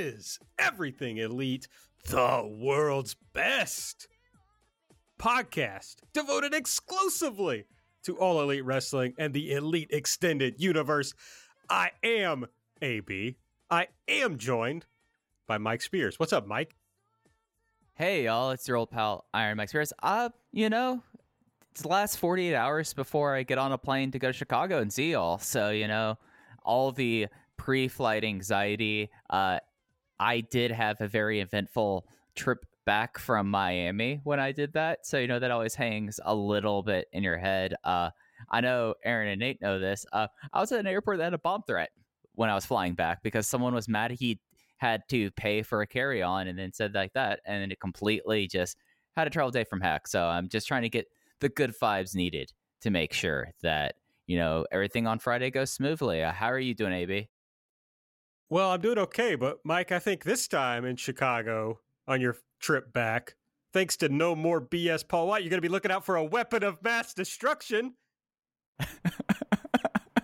Is Everything Elite, the world's best podcast devoted exclusively to all elite wrestling and the elite extended universe. I am AB. I am joined by Mike Spears. What's up, Mike? Hey y'all, it's your old pal Iron Mike Spears. Uh, you know, it's the last 48 hours before I get on a plane to go to Chicago and see y'all. So, you know, all the pre-flight anxiety. Uh, I did have a very eventful trip back from Miami when I did that. So, you know, that always hangs a little bit in your head. Uh, I know Aaron and Nate know this. Uh, I was at an airport that had a bomb threat when I was flying back because someone was mad he had to pay for a carry on and then said like that. And then it completely just had a travel day from heck. So I'm just trying to get the good vibes needed to make sure that, you know, everything on Friday goes smoothly. Uh, how are you doing, AB? Well, I'm doing okay, but Mike, I think this time in Chicago on your trip back, thanks to no more BS Paul White, you're going to be looking out for a weapon of mass destruction.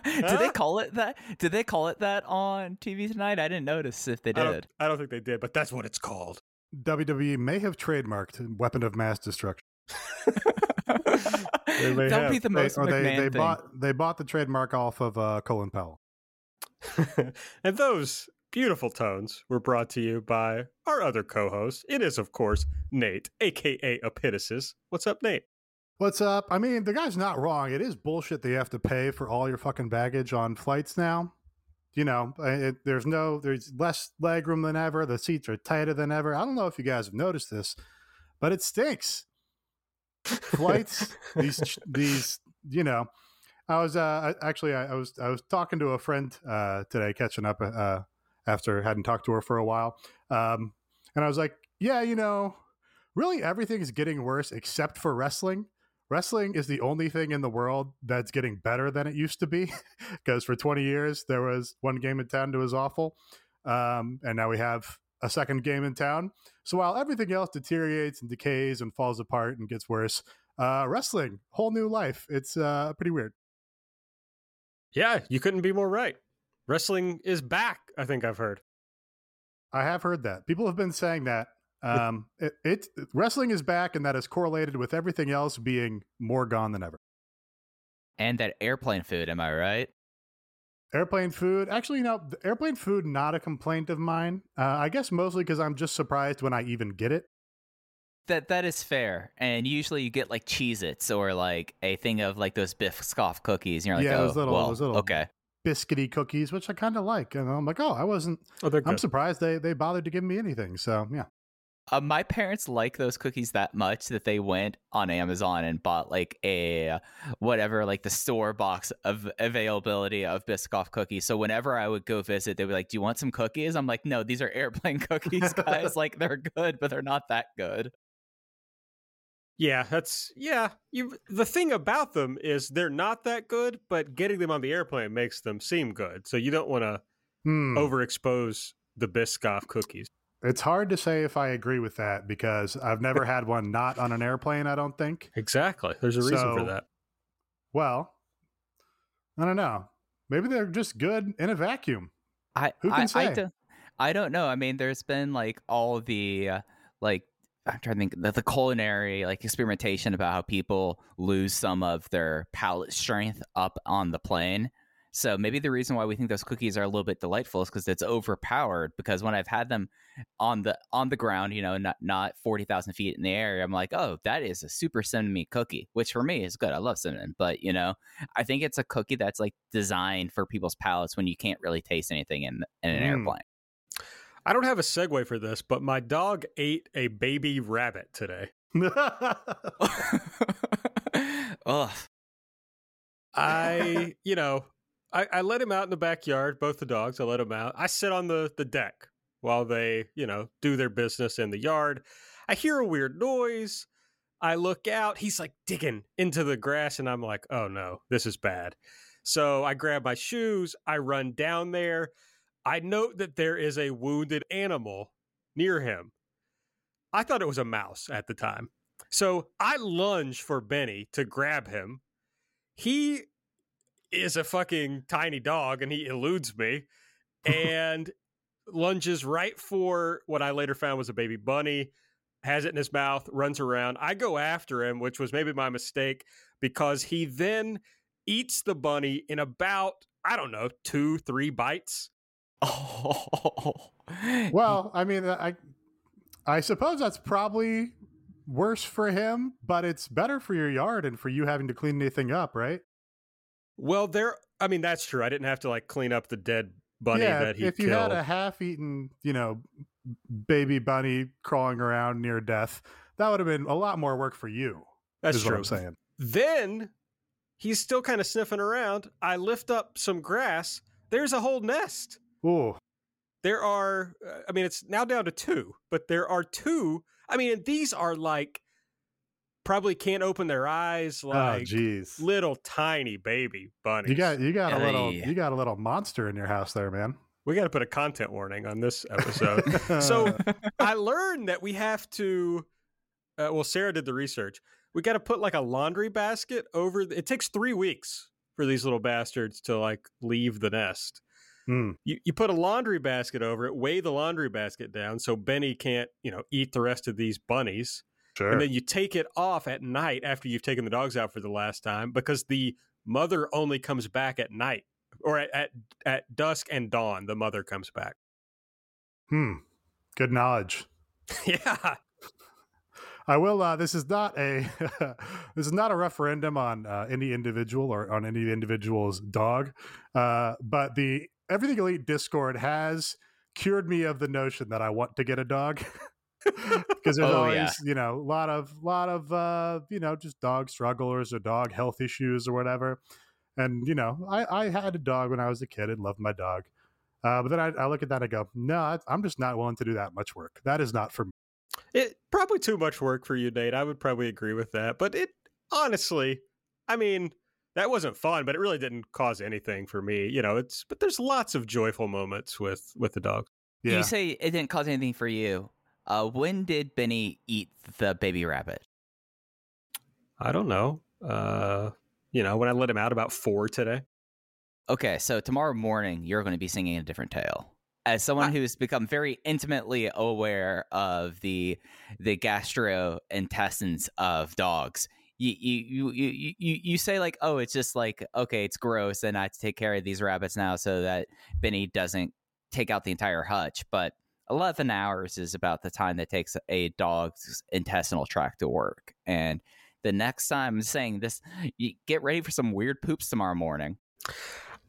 Did they call it that? Did they call it that on TV tonight? I didn't notice if they I don't, did. I don't think they did, but that's what it's called. WWE may have trademarked weapon of mass destruction. that may would have. be the They- most or they, McMahon they thing. bought they bought the trademark off of uh, Colin Powell. and those beautiful tones were brought to you by our other co-host. It is, of course, Nate, aka Epitasis. What's up, Nate? What's up? I mean, the guy's not wrong. It is bullshit that you have to pay for all your fucking baggage on flights now. You know, it, there's no, there's less leg room than ever. The seats are tighter than ever. I don't know if you guys have noticed this, but it stinks. Flights, these, these, you know, I was uh, actually I, I was I was talking to a friend uh, today, catching up uh, after hadn't talked to her for a while, um, and I was like, yeah, you know, really everything is getting worse except for wrestling. Wrestling is the only thing in the world that's getting better than it used to be. Because for 20 years, there was one game in town that was awful. Um, and now we have a second game in town. So while everything else deteriorates and decays and falls apart and gets worse, uh, wrestling, whole new life. It's uh, pretty weird. Yeah, you couldn't be more right. Wrestling is back, I think I've heard. I have heard that. People have been saying that. Um, it, it wrestling is back, and that is correlated with everything else being more gone than ever. and that airplane food. Am I right? Airplane food. Actually, no, airplane food not a complaint of mine. Uh, I guess mostly because I'm just surprised when I even get it. That that is fair. And usually you get like Cheez-Its or like a thing of like those Biscoff cookies. And you're like, Yeah, oh, those little- well, those little- okay. Biscuity cookies, which I kind of like, and I'm like, oh, I wasn't. Oh, they're good. I'm surprised they they bothered to give me anything. So yeah, Uh, my parents like those cookies that much that they went on Amazon and bought like a whatever, like the store box of availability of Biscoff cookies. So whenever I would go visit, they'd be like, "Do you want some cookies?" I'm like, "No, these are airplane cookies, guys. like they're good, but they're not that good." Yeah, that's yeah. You the thing about them is they're not that good, but getting them on the airplane makes them seem good. So you don't want to Hmm. overexpose the Biscoff cookies. it's hard to say if I agree with that because I've never had one not on an airplane. I don't think. Exactly. There's a reason for that. Well, I don't know. Maybe they're just good in a vacuum. I Who can I, I say? don't I don't know. I mean, there's been like all the uh, like I'm trying to think the, the culinary like experimentation about how people lose some of their palate strength up on the plane. So maybe the reason why we think those cookies are a little bit delightful is because it's overpowered. Because when I've had them on the on the ground, you know, not not forty thousand feet in the air, I'm like, oh, that is a super cinnamon cookie, which for me is good. I love cinnamon, but you know, I think it's a cookie that's like designed for people's palates when you can't really taste anything in in an Mm. airplane. I don't have a segue for this, but my dog ate a baby rabbit today. Ugh. I, you know, I, I let him out in the backyard, both the dogs. I let him out. I sit on the, the deck while they, you know, do their business in the yard. I hear a weird noise. I look out. He's like digging into the grass, and I'm like, oh no, this is bad. So I grab my shoes. I run down there. I note that there is a wounded animal near him. I thought it was a mouse at the time. So I lunge for Benny to grab him. He is a fucking tiny dog and he eludes me and lunges right for what I later found was a baby bunny, has it in his mouth, runs around. I go after him, which was maybe my mistake because he then eats the bunny in about, I don't know, two, three bites. Oh. Well, I mean, uh, I I suppose that's probably worse for him, but it's better for your yard and for you having to clean anything up, right? Well, there. I mean, that's true. I didn't have to like clean up the dead bunny yeah, that he killed. if you killed. had a half-eaten, you know, baby bunny crawling around near death, that would have been a lot more work for you. that's true. what I'm saying. Then he's still kind of sniffing around. I lift up some grass. There's a whole nest. Ooh, There are. uh, I mean, it's now down to two, but there are two. I mean, these are like probably can't open their eyes, oh, like jeez. little tiny baby bunnies. You got you got a little you got a little monster in your house there, man. we got to put a content warning on this episode. So I learned that we have to. Uh, well, Sarah did the research. We got to put like a laundry basket over. The, it takes three weeks for these little bastards to like leave the nest. Hmm. You you put a laundry basket over it, weigh the laundry basket down so Benny can't you know eat the rest of these bunnies, sure. and then you take it off at night after you've taken the dogs out for the last time because the mother only comes back at night or at at, at dusk and dawn. The mother comes back. hmm. Good knowledge. yeah. I will. Uh, this is not a this is not a referendum on uh, any individual or on any individual's dog, uh, but the Everything Elite Discord has cured me of the notion that I want to get a dog because there's Oh, always yeah. you know a lot of lot of uh, you know just dog strugglers or dog health issues or whatever, and you know I, I had a dog when I was a kid and loved my dog. Uh, but then I, I look at that and I go, no, I'm just not willing to do that much work. That is not for me. It probably too much work for you, Nate. I would probably agree with that. But it honestly, I mean, that wasn't fun, but it really didn't cause anything for me. You know, it's but there's lots of joyful moments with with the dog. Yeah. You say it didn't cause anything for you. Uh, when did Benny eat the baby rabbit? I don't know. Uh, you know, when I let him out about four today. Okay, so tomorrow morning you're going to be singing a different tale. As someone I- who's become very intimately aware of the the gastrointestines of dogs, you you you you you say like, oh, it's just like okay, it's gross, and I have to take care of these rabbits now so that Benny doesn't take out the entire hutch. But eleven hours is about the time that takes a dog's intestinal tract to work, and the next time I'm saying this, get ready for some weird poops tomorrow morning.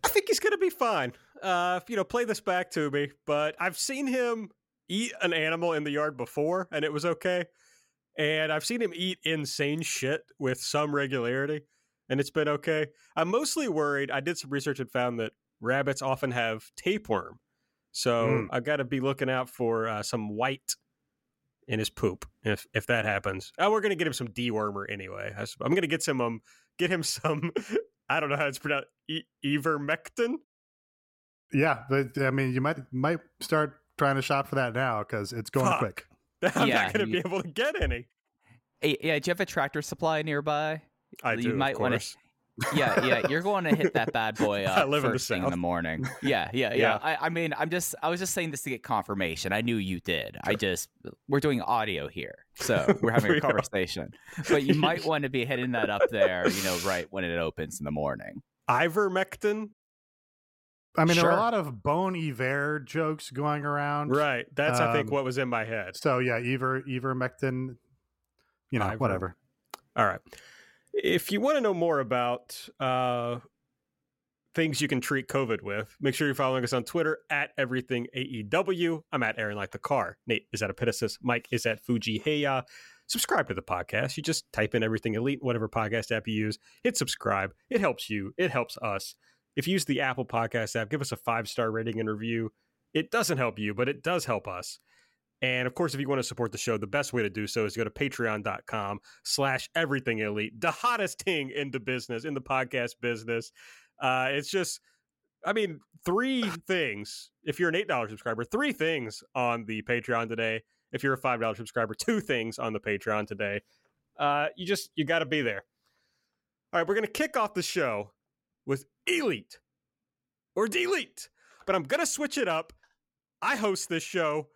I think he's gonna be fine. Uh, you know, play this back to me. But I've seen him eat an animal in the yard before, and it was okay. And I've seen him eat insane shit with some regularity, and it's been okay. I'm mostly worried. I did some research and found that rabbits often have tapeworm, so Mm. I've got to be looking out for uh, some white in his poop if if that happens. Oh, we're gonna get him some dewormer anyway. I'm gonna get some um get him some. I don't know how it's pronounced. E- ivermectin. Yeah, but I mean, you might might start trying to shop for that now because it's going Fuck. quick. I'm Yeah, not going to be able to get any. Yeah, do you have a tractor supply nearby? I You do, might of wanna- Yeah, yeah, you're going to hit that bad boy I up live in the first thing in the morning. Yeah, yeah, yeah. Yeah. I, I mean, I'm just, I was just saying this to get confirmation. I knew you did. I just, we're doing audio here, so we're having We a are. conversation. But you might want to be hitting that up there, you know, right when it opens in the morning. Ivermectin. I mean, there Sure. are a lot of Bon Iver jokes going around. Right. That's I think Um, what was in my head. So yeah, Iver ivermectin. You know, Iver- whatever. All right. If you want to know more about uh, things you can treat COVID with, make sure you're following us on Twitter at everything AEW. I'm at Aaron like the car. Nate is at Epitasis. Mike is at Fuji Heya. Subscribe to the podcast. You just type in everything elite, whatever podcast app you use. Hit subscribe. It helps you. It helps us. If you use the Apple Podcast app, give us a five star rating and review. It doesn't help you, but it does help us. And of course, if you want to support the show, the best way to do so is go to patreon.com slash everything elite, the hottest thing in the business, in the podcast business. Uh, it's just, I mean, three things. If you're an $8 subscriber, three things on the Patreon today. If you're a $5 subscriber, two things on the Patreon today. Uh, you just, you got to be there. All right, we're going to kick off the show with Elite or Delete, but I'm going to switch it up. I host this show.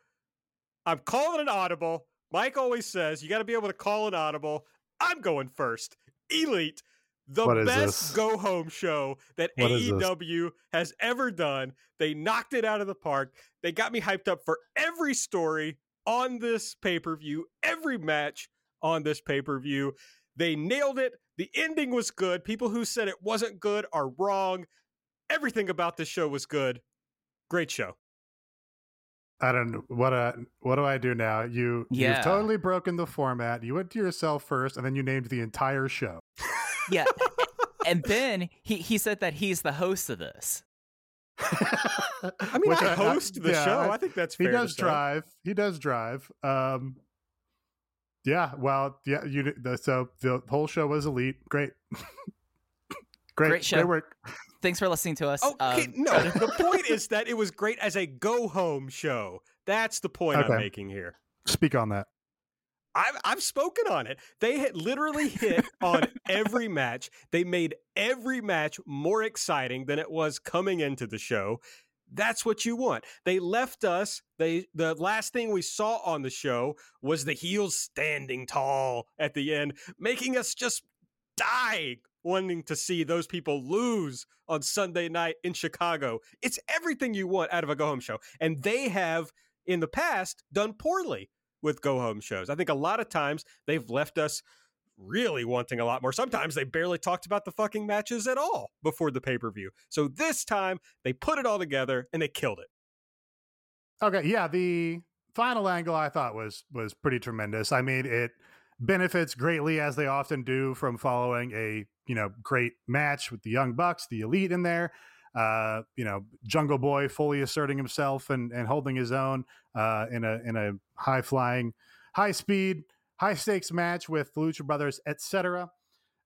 I'm calling an audible. Mike always says you got to be able to call an audible. I'm going first. Elite, the What best go home show that What? AEW has ever done. They knocked it out of the park. They got me hyped up for every story on this pay per view, every match on this pay per view. They nailed it. The ending was good. People who said it wasn't good are wrong. Everything about this show was good. Great show. I don't know what uh what do I do now? You Yeah. you've totally broken the format. You went to yourself first, and then you named the entire show. Yeah. and then he, he said that he's the host of this. I mean, Which I host the yeah, show. I- I think that's he fair. to does say. drive. He does drive. Um, yeah. Well, yeah. You the, so the whole show was elite. Great. great. Great show. Great work. Thanks for listening to us. Oh, okay, Um, no. the point is that it was great as a go home show. That's the point I'm making here. Speak on that. I've I've spoken on it. They had literally hit on every match. They made every match more exciting than it was coming into the show. That's what you want. They left us. They the last thing we saw on the show was the heels standing tall at the end, making us just die wanting to see those people lose on Sunday night in Chicago. It's everything you want out of a go home show. And they have in the past done poorly with go home shows. I think a lot of times they've left us really wanting a lot more. Sometimes they barely talked about the fucking matches at all before the pay per view. So this time they put it all together and they killed it. Okay, yeah, the final angle I thought was was pretty tremendous. I mean, it benefits greatly as they often do from following a, you know, great match with the Young Bucks, the Elite in there. Uh, you know, Jungle Boy fully asserting himself and and holding his own uh in a in a high flying, high speed, high stakes match with the Lucha Brothers, etc.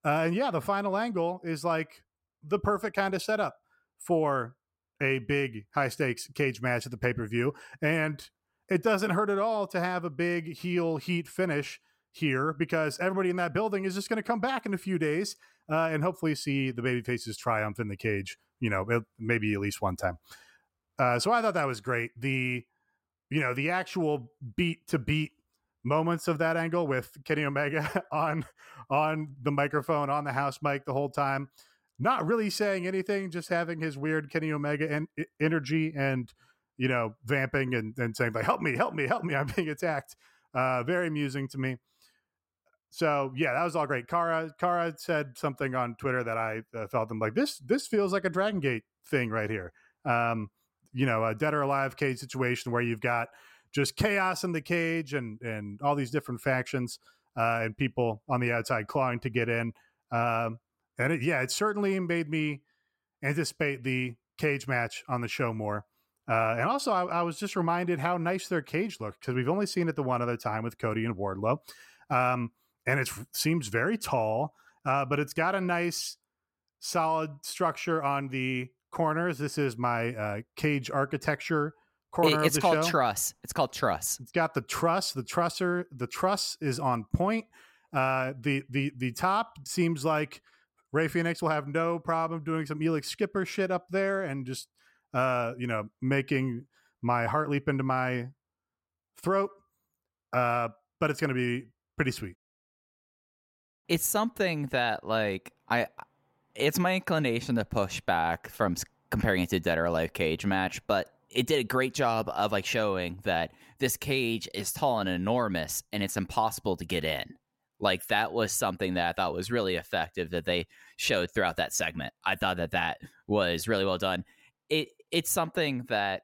Uh, and yeah, the final angle is like the perfect kind of setup for a big high stakes cage match at the pay per view. And it doesn't hurt at all to have a big heel heat finish here because everybody in that building is just going to come back in a few days uh, and hopefully see the baby faces triumph in the cage, you know, maybe at least one time. Uh, so I thought that was great. The, you know, the actual beat to beat moments of that angle with Kenny Omega on on the microphone on the house mic the whole time not really saying anything, just having his weird Kenny Omega en- energy and you know vamping and, and saying like "Help me, help me, help me! I'm being attacked." Uh, very amusing to me. So yeah, that was all great. Kara Kara said something on Twitter that I uh, felt them like this. This feels like a Dragon Gate thing right here. Um, you know, a dead or alive cage situation where you've got just chaos in the cage and and all these different factions uh, and people on the outside clawing to get in. Um, and it, yeah, it certainly made me anticipate the cage match on the show more. Uh, and also, I, I was just reminded how nice their cage looked because we've only seen it the one other time with Cody and Wardlow. Um, and it seems very tall, uh, but it's got a nice, solid structure on the corners. This is my uh, cage architecture corner It- it's called show. truss. It's called truss. It's got the truss. The trusser. The truss is on point. Uh, the the the top seems like Rey Fenix will have no problem doing some Elix Skipper shit up there and just uh, you know making my heart leap into my throat. Uh, but it's going to be pretty sweet. It's something that like I it's my inclination to push back from comparing it to Dead or Alive cage match, but it did a great job of like showing that this cage is tall and enormous and it's impossible to get in. Like that was something that I thought was really effective that they showed throughout that segment. I thought that that was really well done. It it's something that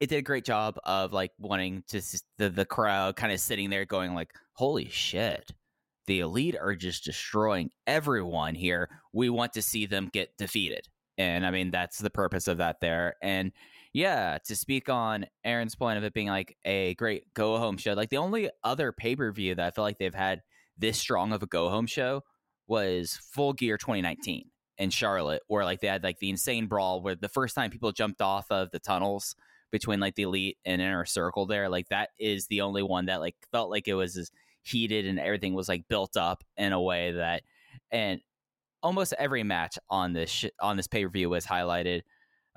it did a great job of like wanting to the the crowd kind of sitting there going like, "Holy shit." The elite are just destroying everyone here. We want to see them get defeated. And I mean, that's the purpose of that there. And yeah, to speak on Aaron's point of it being like a great go home show, like the only other pay per view that I feel like they've had this strong of a go home show was Full Gear 2019 in Charlotte, where like they had like the insane brawl where the first time people jumped off of the tunnels between like the elite and inner circle there, like that is the only one that like felt like it was as heated and everything was like built up in a way that and almost every match on this sh- on this pay per view was highlighted.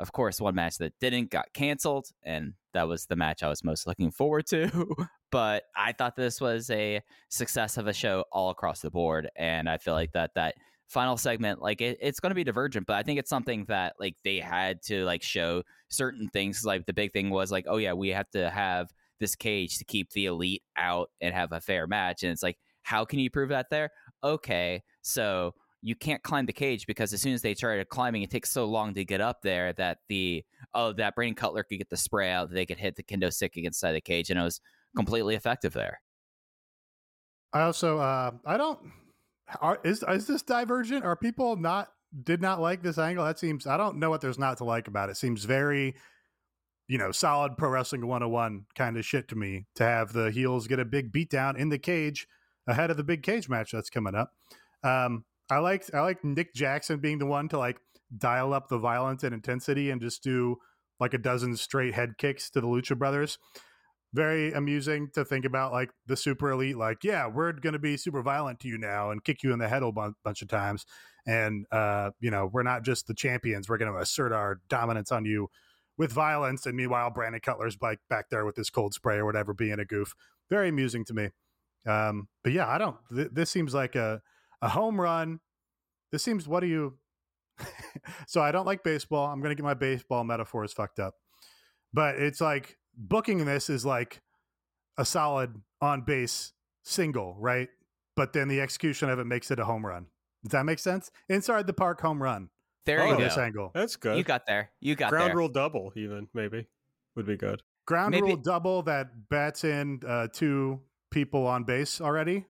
Of course, one match that didn't got canceled, and that was the match I was most looking forward to. but I thought this was a success of a show all across the board, and I feel like that that final segment like it, it's going to be divergent but i think it's something that like they had to like show certain things like the big thing was like oh yeah we have to have this cage to keep the elite out and have a fair match and it's like how can you prove that there okay so you can't climb the cage because as soon as they started climbing, it takes so long to get up there that the oh that Brandon Cutler could get the spray out, they could hit the kendo stick against the cage, and it was completely effective there. I also uh, I don't are, is is this divergent? Are people not did not like this angle? That seems I don't know what there's not to like about it. Seems very you know solid pro wrestling 101 kind of shit to me to have the heels get a big beatdown in the cage ahead of the big cage match that's coming up. Um, I like I like Nick Jackson being the one to like dial up the violence and intensity and just do like a dozen straight head kicks to the Lucha Brothers. Very amusing to think about, like the super elite, like, yeah, we're going to be super violent to you now and kick you in the head a bunch, bunch of times. And, uh, you know, we're not just the champions. We're going to assert our dominance on you with violence. And meanwhile, Brandon Cutler's like back there with his cold spray or whatever, being a goof. Very amusing to me. Um, but yeah, I don't, th- this seems like a, a home run. This seems, what do you, so I don't like baseball. I'm going to get my baseball metaphors fucked up. But it's like booking this is like a solid on base single, right? But then the execution of it makes it a home run. Does that make sense? Inside the park home run. There you go. This angle. That's good. You got there. You got Ground there. rule double, even maybe would be good. Ground Maybe- rule double that bats in uh, two people on base already.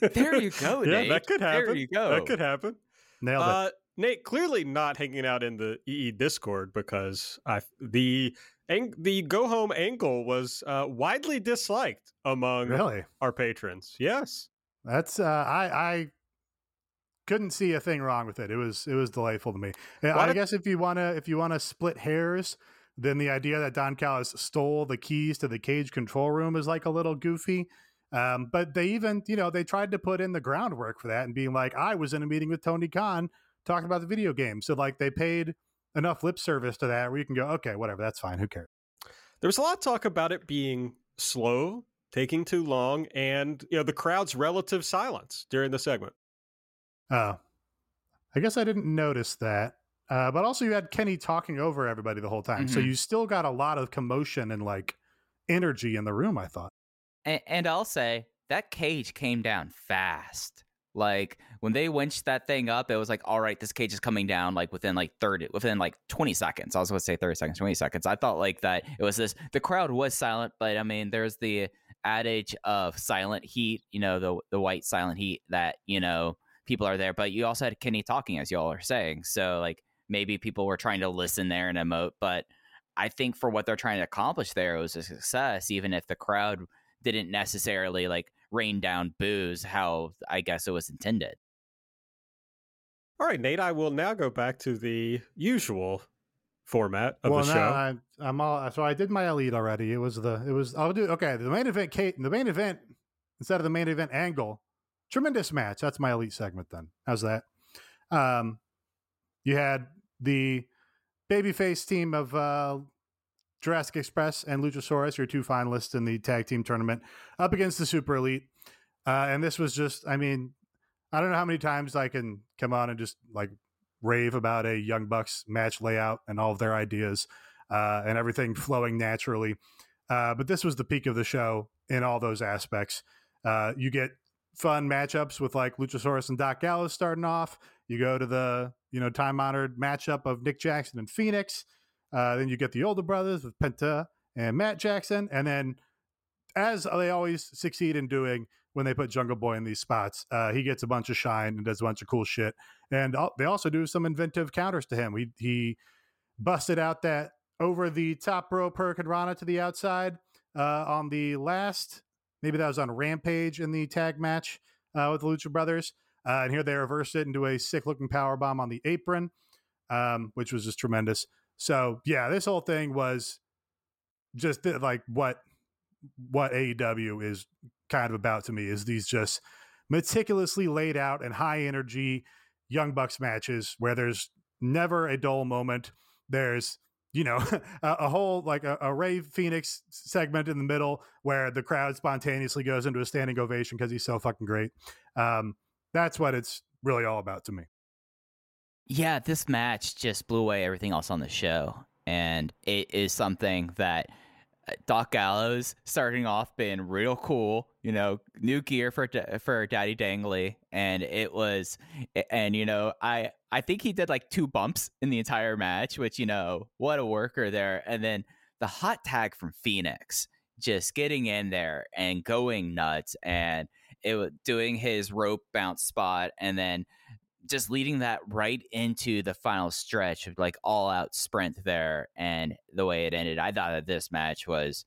There you go, yeah, Nate. that could happen. There you go. That could happen. Nailed it. Uh, Nate, clearly not hanging out in the EE Discord because I the ang- the go home angle was uh, widely disliked among really? our patrons. Yes. That's uh, I I couldn't see a thing wrong with it. It was it was delightful to me. Yeah, Why I guess if you wanna if you wanna split hairs, then the idea that Don Callis stole the keys to the cage control room is like a little goofy. Um, but they even you know they tried to put in the groundwork for that and being like I was in a meeting with Tony Khan talking about the video game. So like they paid enough lip service to that where you can go okay whatever that's fine who cares. There was a lot of talk about it being slow, taking too long, and you know the crowd's relative silence during the segment. Oh, I guess I didn't notice that. Uh, but also, you had Kenny talking over everybody the whole time, so Mhm. you still got a lot of commotion and like energy in the room. I thought. And, and I'll say that cage came down fast. Like when they winched that thing up, it was like, all right, this cage is coming down like within like 30, within like 20 seconds. I was going to say 30 seconds, 20 seconds. I thought like that it was this, the crowd was silent, but I mean, there's the adage of silent heat, you know, the, the white silent heat that, you know, people are there, but you also had Kenny talking as y'all are saying. So like maybe people were trying to listen there and emote, but I think for what they're trying to accomplish there, it was a success, even if the crowd didn't necessarily like rain down boos how I guess it was intended. All right, Nate, I will now go back to the usual format of well, the no, show. I, I'm all. So I did my elite already. It was the. It was. I'll do. Okay, the main event. Kate. The main event instead of the main event angle. Tremendous match. That's my elite segment. Then how's that? Um, you had the babyface team of uh, Jurassic Express and Luchasaurus, your two finalists in the tag team tournament, up against the Super Elite. Uh, and this was just, I mean, I don't know how many times I can come on and just like rave about a Young Bucks match layout and all of their ideas uh, and everything flowing naturally. Uh, but this was the peak of the show in all those aspects. Uh, you get fun matchups with like Luchasaurus and Doc Gallows starting off. You go to the you know time honored matchup of Nick Jackson and Fenix. Uh, then you get the older brothers with Penta and Matt Jackson, and then as they always succeed in doing when they put Jungle Boy in these spots, uh, he gets a bunch of shine and does a bunch of cool shit. And al- they also do some inventive counters to him. He he busted out that over the top rope Hurricanrana to the outside uh, on the last, maybe that was on Rampage in the tag match uh, with the Lucha Brothers. Uh, and here they reversed it into a sick looking power bomb on the apron, um, which was just tremendous. So yeah, this whole thing was just th- like what what AEW is kind of about to me is these just meticulously laid out and high energy young bucks matches where there's never a dull moment. There's you know a, a whole like a, a Rey Fenix segment in the middle where the crowd spontaneously goes into a standing ovation because he's so fucking great. Um, that's what it's really all about to me. Yeah, this match just blew away everything else on the show. And it is something that uh, Doc Gallows starting off being real cool, you know, new gear for for Daddy Dangly, and it was, and you know, I I think he did like two bumps in the entire match, which you know, what a worker there, and then the hot tag from Fenix, just getting in there and going nuts, and it was doing his rope bounce spot, and then just leading that right into the final stretch of like all out sprint there and the way it ended. I thought that this match was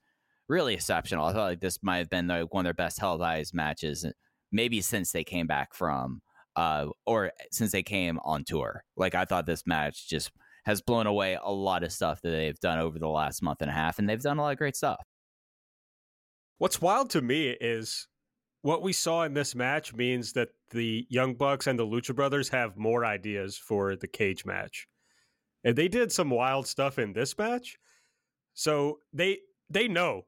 really exceptional. I thought like this might have been like one of their best televised matches, maybe since they came back from uh or since they came on tour. Like I thought this match just has blown away a lot of stuff that they've done over the last month and a half, and they've done a lot of great stuff. What's wild to me is what we saw in this match means that the Young Bucks and the Lucha Brothers have more ideas for the cage match. And they did some wild stuff in this match. So they they know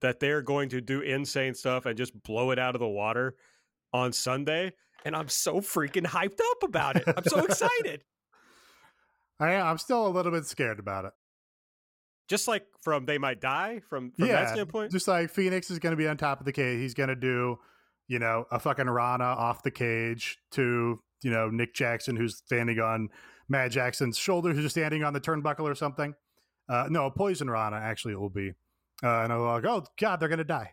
that they're going to do insane stuff and just blow it out of the water on Sunday. And I'm so freaking hyped up about it. I'm so excited. I am. I'm still a little bit scared about it. Just like from They Might Die, from, from yeah, that standpoint. just like Fenix is going to be on top of the cage. He's going to do, you know, a fucking Rana off the cage to, you know, Nick Jackson, who's standing on Matt Jackson's shoulder, who's standing on the turnbuckle or something. Uh, no, a Poison Rana actually it will be. Uh, and I'm like, oh, God, they're going to die.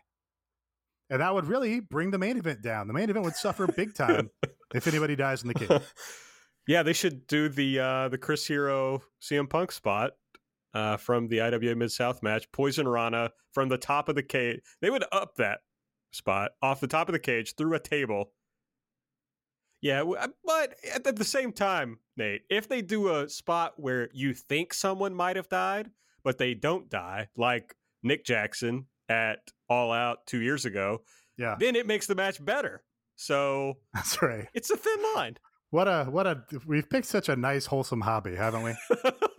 And that would really bring the main event down. The main event would suffer big time if anybody dies in the cage. yeah, they should do the uh, the Chris Hero CM Punk spot uh, from the IWA Mid South match. Poison Rana from the top of the cage. They would up that spot off the top of the cage through a table. Yeah, uh, but at at the same time, Nate, if they do a spot where you think someone might have died, but they don't die, like Nick Jackson at All Out two years ago, Yeah, then it makes the match better. So that's right. it's a thin line. What a what a we've picked such a nice wholesome hobby, haven't we?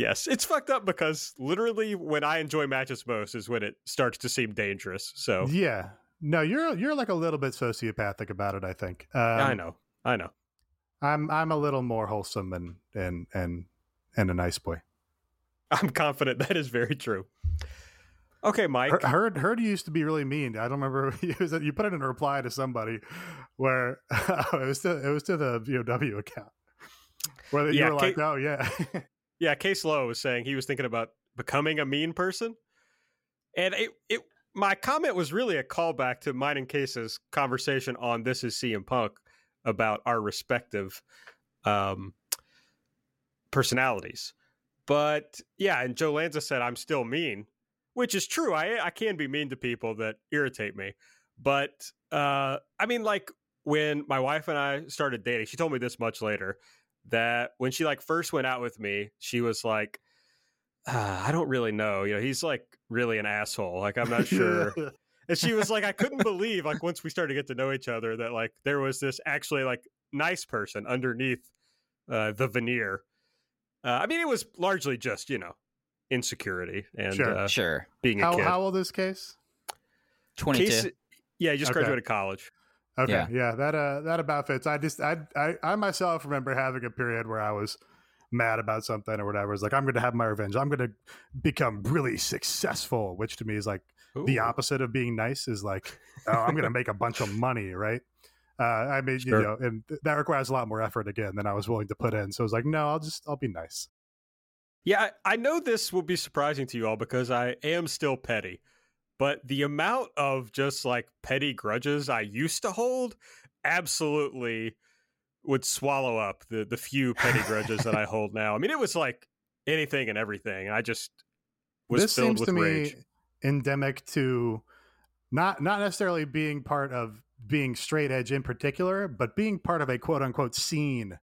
yes, it's fucked up because literally when I enjoy matches most is when it starts to seem dangerous. So Yeah. No, you're you're like a little bit sociopathic about it. I think. Um, I know, I know. I'm I'm a little more wholesome and and and and a nice boy. I'm confident that is very true. Okay, Mike. Heard heard, you used to be really mean. I don't remember. You, put it in a reply to somebody where it was to it was to the VOW account where you Yeah, were like, Kate- oh yeah, Yeah, Case Lowe was saying he was thinking about becoming a mean person, and it it my comment was really a callback to mine and Case's conversation on This Is CM Punk about our respective um, personalities. But yeah, and Joe Lanza said I'm still mean, which is true. I I can be mean to people that irritate me, but uh, I mean, like when my wife and I started dating, she told me this much later that when she like first went out with me, she was like, ah, I don't really know. You know, he's like really an asshole. Like I'm not sure. and she was like, I couldn't believe like once we started to get to know each other that like there was this actually like nice person underneath uh, the veneer. Uh, I mean, it was largely just you know insecurity and Sure. uh, Sure, being a how kid. how old is Case? twenty two. Case, yeah, he just Okay. graduated college. Okay, Yeah. yeah. that uh that about fits. I just I, I I myself remember having a period where I was mad about something or whatever. It's like I'm going to have my revenge. I'm going to become really successful, which to me is like the opposite of being nice. Is like oh, I'm going to make a bunch of money, right? Uh, I mean, Sure. you know, and that requires a lot more effort again than I was willing to put in. So I was like, no, I'll just I'll be nice. Yeah, I, I know this will be surprising to you all because I am still petty, but the amount of just like petty grudges I used to hold absolutely would swallow up the the few petty grudges that I hold now. I mean, it was like anything and everything. I just was this filled seems with to rage. me endemic to not not necessarily being part of being straight edge in particular, but being part of a quote unquote scene.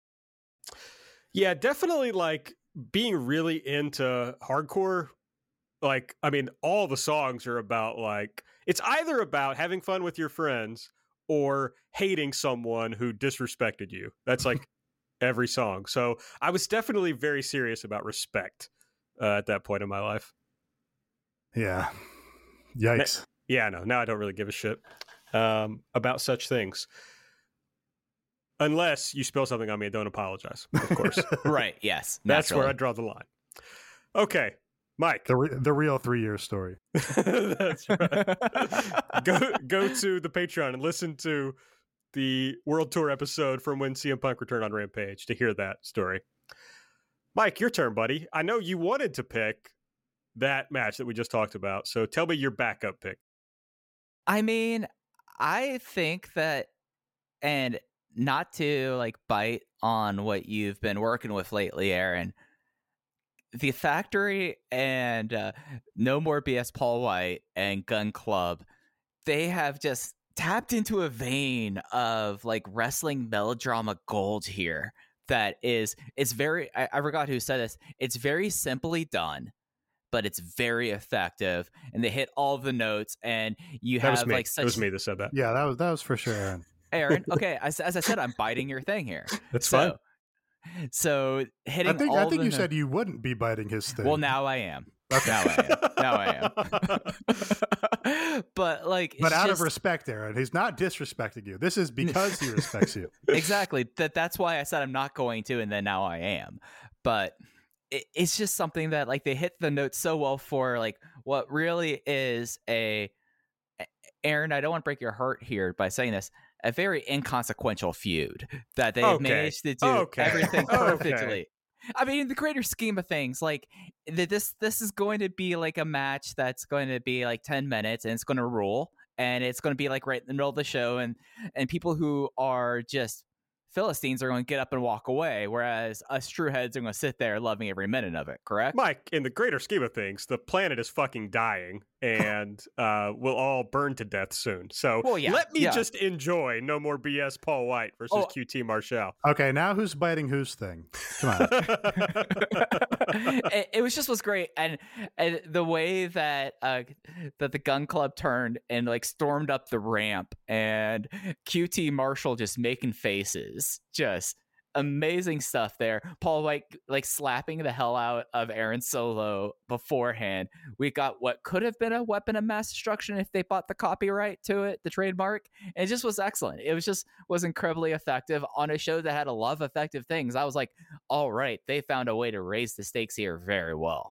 Yeah, definitely like being really into hardcore. Like, I mean, all the songs are about like it's either about having fun with your friends or hating someone who disrespected you. That's like every song. So I was definitely very serious about respect uh, at that point in my life. Yeah. Yikes. Yeah, no, now I don't really give a shit um, about such things. Unless you spill something on me, and don't apologize, of course. right. Yes. That's where I draw the line. Okay, Mike. The, re- the real three year story. That's right. go go to the Patreon and listen to the World Tour episode from when CM Punk returned on Rampage to hear that story. Mike, your turn, buddy. I know you wanted to pick that match that we just talked about, so tell me your backup pick. I mean, I think that, and not to like bite on what you've been working with lately, Aaron. The Factory and uh, No More BS Paul White and Gunn Club, they have just tapped into a vein of like wrestling melodrama gold here. That is, it's very. I, I forgot who said this. It's very simply done but it's very effective and they hit all the notes and you That was have me. like It was me that said that. Yeah, that was that was for sure, Aaron. Aaron. Okay, as, as I said, I'm biting your thing here. That's fine. So, hitting I think I think you said you wouldn't be biting his thing. Well, now I am. Now I am. Now I am. but like, but out just- of respect, Aaron, he's not disrespecting you. This is because he respects you. exactly that. That's why I said I'm not going to, and then now I am. But it, it's just something that like they hit the notes so well for like what really is a Aaron. I don't want to break your heart here by saying this. A very inconsequential feud that they've Okay. managed to do Okay. everything Okay. perfectly. I mean, in the greater scheme of things, like th- this, this is going to be like a match that's going to be like ten minutes, and it's going to rule, and it's going to be like right in the middle of the show, and and people who are just Philistines are going to get up and walk away, whereas us true heads are going to sit there loving every minute of it. Correct? Mike, in the greater scheme of things, the planet is fucking dying and uh, we'll all burn to death soon. So Well, yeah, let me yeah. just enjoy No More BS Paul White versus Oh. QT Marshall. Okay, now who's biting whose thing? Come on. it, it was just was great, and and the way that uh that the Gunn Club turned and like stormed up the ramp, and QT Marshall just making faces, just amazing stuff there. Paul White like slapping the hell out of Aaron Solo beforehand. We got what could have been a weapon of mass destruction if they bought the copyright to it, the trademark. And it just was excellent. It was just was incredibly effective on a show that had a lot of effective things. I was like, all right, they found a way to raise the stakes here very well.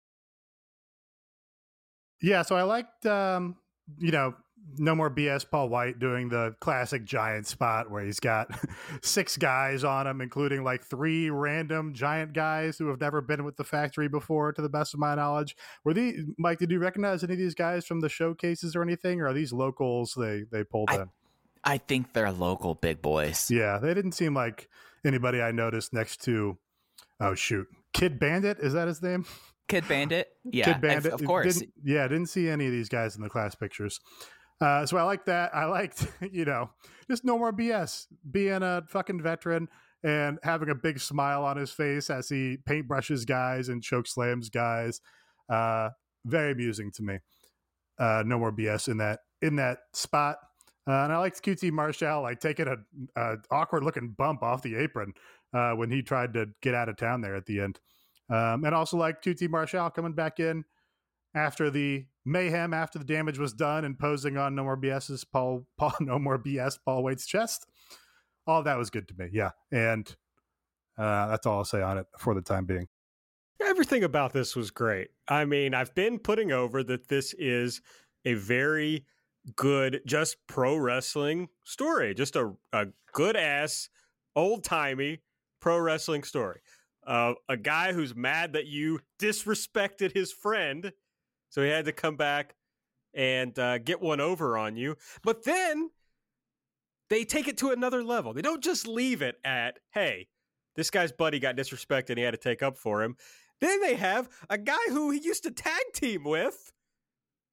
Yeah, so I liked, um, you know, no more BS. Paul White doing the classic giant spot where he's got six guys on him, including like three random giant guys who have never been with the factory before, to the best of my knowledge. Were these Mike? Did you recognize any of these guys from the showcases or anything, or are these locals they they pulled I- in? I think they're local big boys. Yeah, they didn't seem like anybody I noticed next to. Oh shoot, Kid Bandit is that his name? Kid Bandit, yeah, Kid of- Bandit. of course. Didn't, yeah, didn't see any of these guys in the class pictures. Uh, so I like that. I liked, you know, just no more BS. Being a fucking veteran and having a big smile on his face as he paintbrushes guys and choke slams guys. Uh, very amusing to me. Uh, no more BS in that in that spot. Uh, and I liked QT Marshall like taking a, a awkward looking bump off the apron uh, when he tried to get out of town there at the end. Um, and also like QT Marshall coming back in after the mayhem, after the damage was done, and posing on No More BS's Paul, Paul No More BS Paul White's chest. All that was good to me, yeah. And uh, that's all I'll say on it for the time being. Everything about this was great. I mean, I've been putting over that this is a very good, just pro wrestling story, just a, a good ass, old timey pro wrestling story. Uh, a guy who's mad that you disrespected his friend, so he had to come back and uh, get one over on you. But then they take it to another level. They don't just leave it at, hey, this guy's buddy got disrespected and he had to take up for him. Then they have a guy who he used to tag team with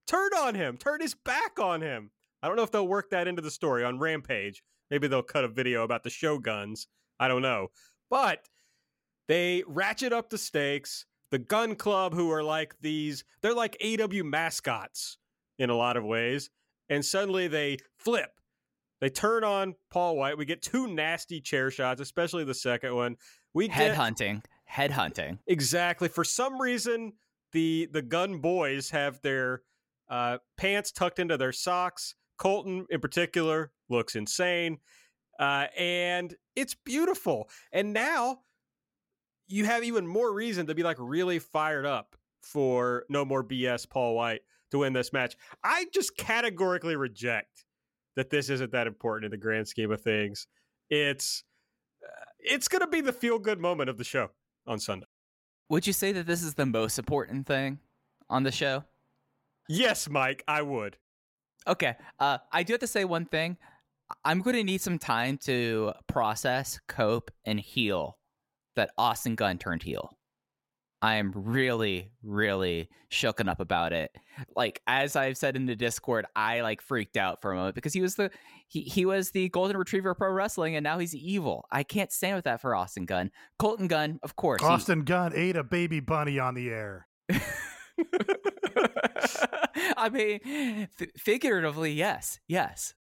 turn on him, turn his back on him. I don't know if they'll work that into the story on Rampage. Maybe they'll cut a video about the Shoguns. I don't know. But they ratchet up the stakes. The Gunn Club, who are like these, they're like AEW mascots in a lot of ways. And suddenly they flip. They turn on Paul White. We get two nasty chair shots, especially the second one. We Head get hunting. Head hunting. exactly for some reason the the Gunn Boys have their uh, pants tucked into their socks. Colton, in particular, looks insane, uh, and it's beautiful. And now you have even more reason to be like really fired up for no more BS Paul White to win this match. I just categorically reject that this isn't that important in the grand scheme of things. It's uh, it's going to be the feel good moment of the show on Sunday. Would you say that this is the most important thing on the show? Yes, Mike, I would. Okay. Uh, I do have to say one thing. I'm going to need some time to process, cope, and heal that Austin Gunn turned heel. I am really, really shooken up about it. Like as I've said in the Discord, I like freaked out for a moment because he was the he he was the golden retriever of pro wrestling, and now he's evil. I can't stand with that for Austin Gunn. Colton Gunn, of course. he- Austin Gunn ate a baby bunny on the air. I mean, f- figuratively, yes, yes.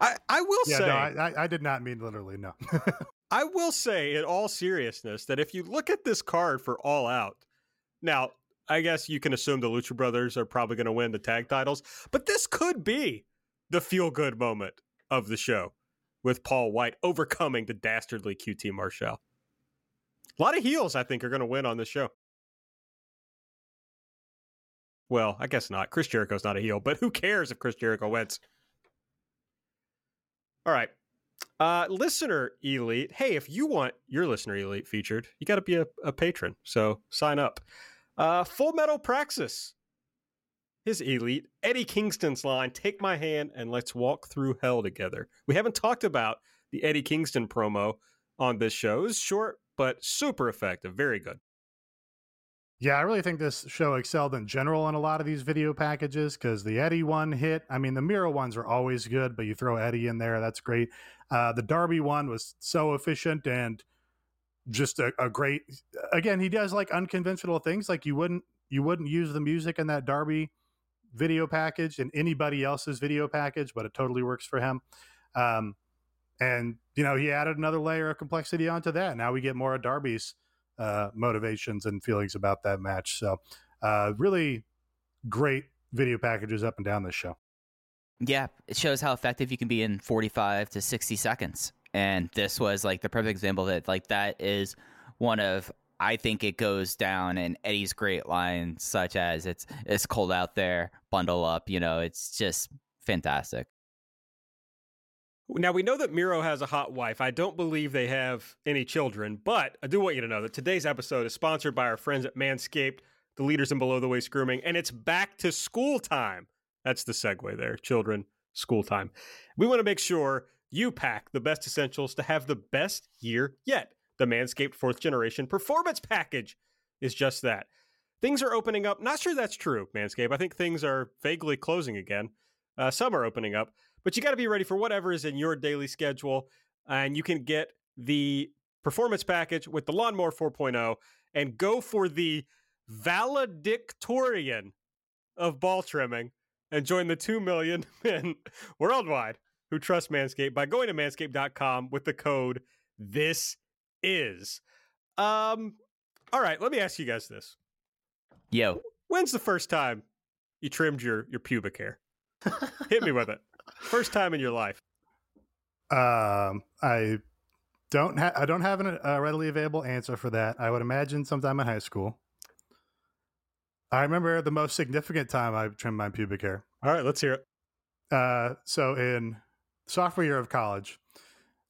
I, I will Yeah, say no, I, I, I did not mean literally. No. I will say, in all seriousness, that if you look at this card for All Out, now, I guess you can assume the Lucha Brothers are probably going to win the tag titles, but this could be the feel good moment of the show with Paul White overcoming the dastardly QT Marshall. A lot of heels, I think, are going to win on this show. Well, I guess not. Chris Jericho's not a heel, but who cares if Chris Jericho wins? All right. Uh, listener elite. Hey, if you want your listener elite featured, you got to be a, a patron. So sign up. Uh, Full Metal Praxis. His elite. Eddie Kingston's line. Take my hand and let's walk through hell together. We haven't talked about the Eddie Kingston promo on this show. It was short, but super effective. Very good. Yeah, I really think this show excelled in general in a lot of these video packages because the Eddie one hit. I mean, the Miro ones are always good, but you throw Eddie in there, that's great. Uh, the Darby one was so efficient and just a, a great. Again, he does like unconventional things. Like you wouldn't you wouldn't use the music in that Darby video package in anybody else's video package, but it totally works for him. Um, and you know, he added another layer of complexity onto that. Now we get more of Darby's uh, motivations and feelings about that match. So, uh, really great video packages up and down this show. Yeah, it shows how effective you can be in 45 to 60 seconds. And this was like the perfect example that like that is one of I think it goes down in Eddie's great lines such as it's it's cold out there, bundle up, you know, it's just fantastic. Now we know that Miro has a hot wife. I don't believe they have any children, but I do want you to know that today's episode is sponsored by our friends at Manscaped, the leaders in below the waist grooming, and it's back to school time. That's the segue there. Children, school time. We want to make sure you pack the best essentials to have the best year yet. The Manscaped fourth generation performance package is just that. Things are opening up. Not sure that's true, Manscaped. I think things are vaguely closing again. Uh, some are opening up, but you got to be ready for whatever is in your daily schedule. And you can get the performance package with the Lawnmower 4.0 and go for the valedictorian of ball trimming and join the 2 million men worldwide who trust Manscaped by going to manscaped.com with the code this is. Um all right, let me ask you guys this. Yo, When's the first time you trimmed your your pubic hair? Hit me with it. First time in your life. Um, I don't have I don't have a uh, readily available answer for that. I would imagine sometime in high school. I remember the most significant time I trimmed my pubic hair. All right, let's hear it. Uh, so in sophomore year of college,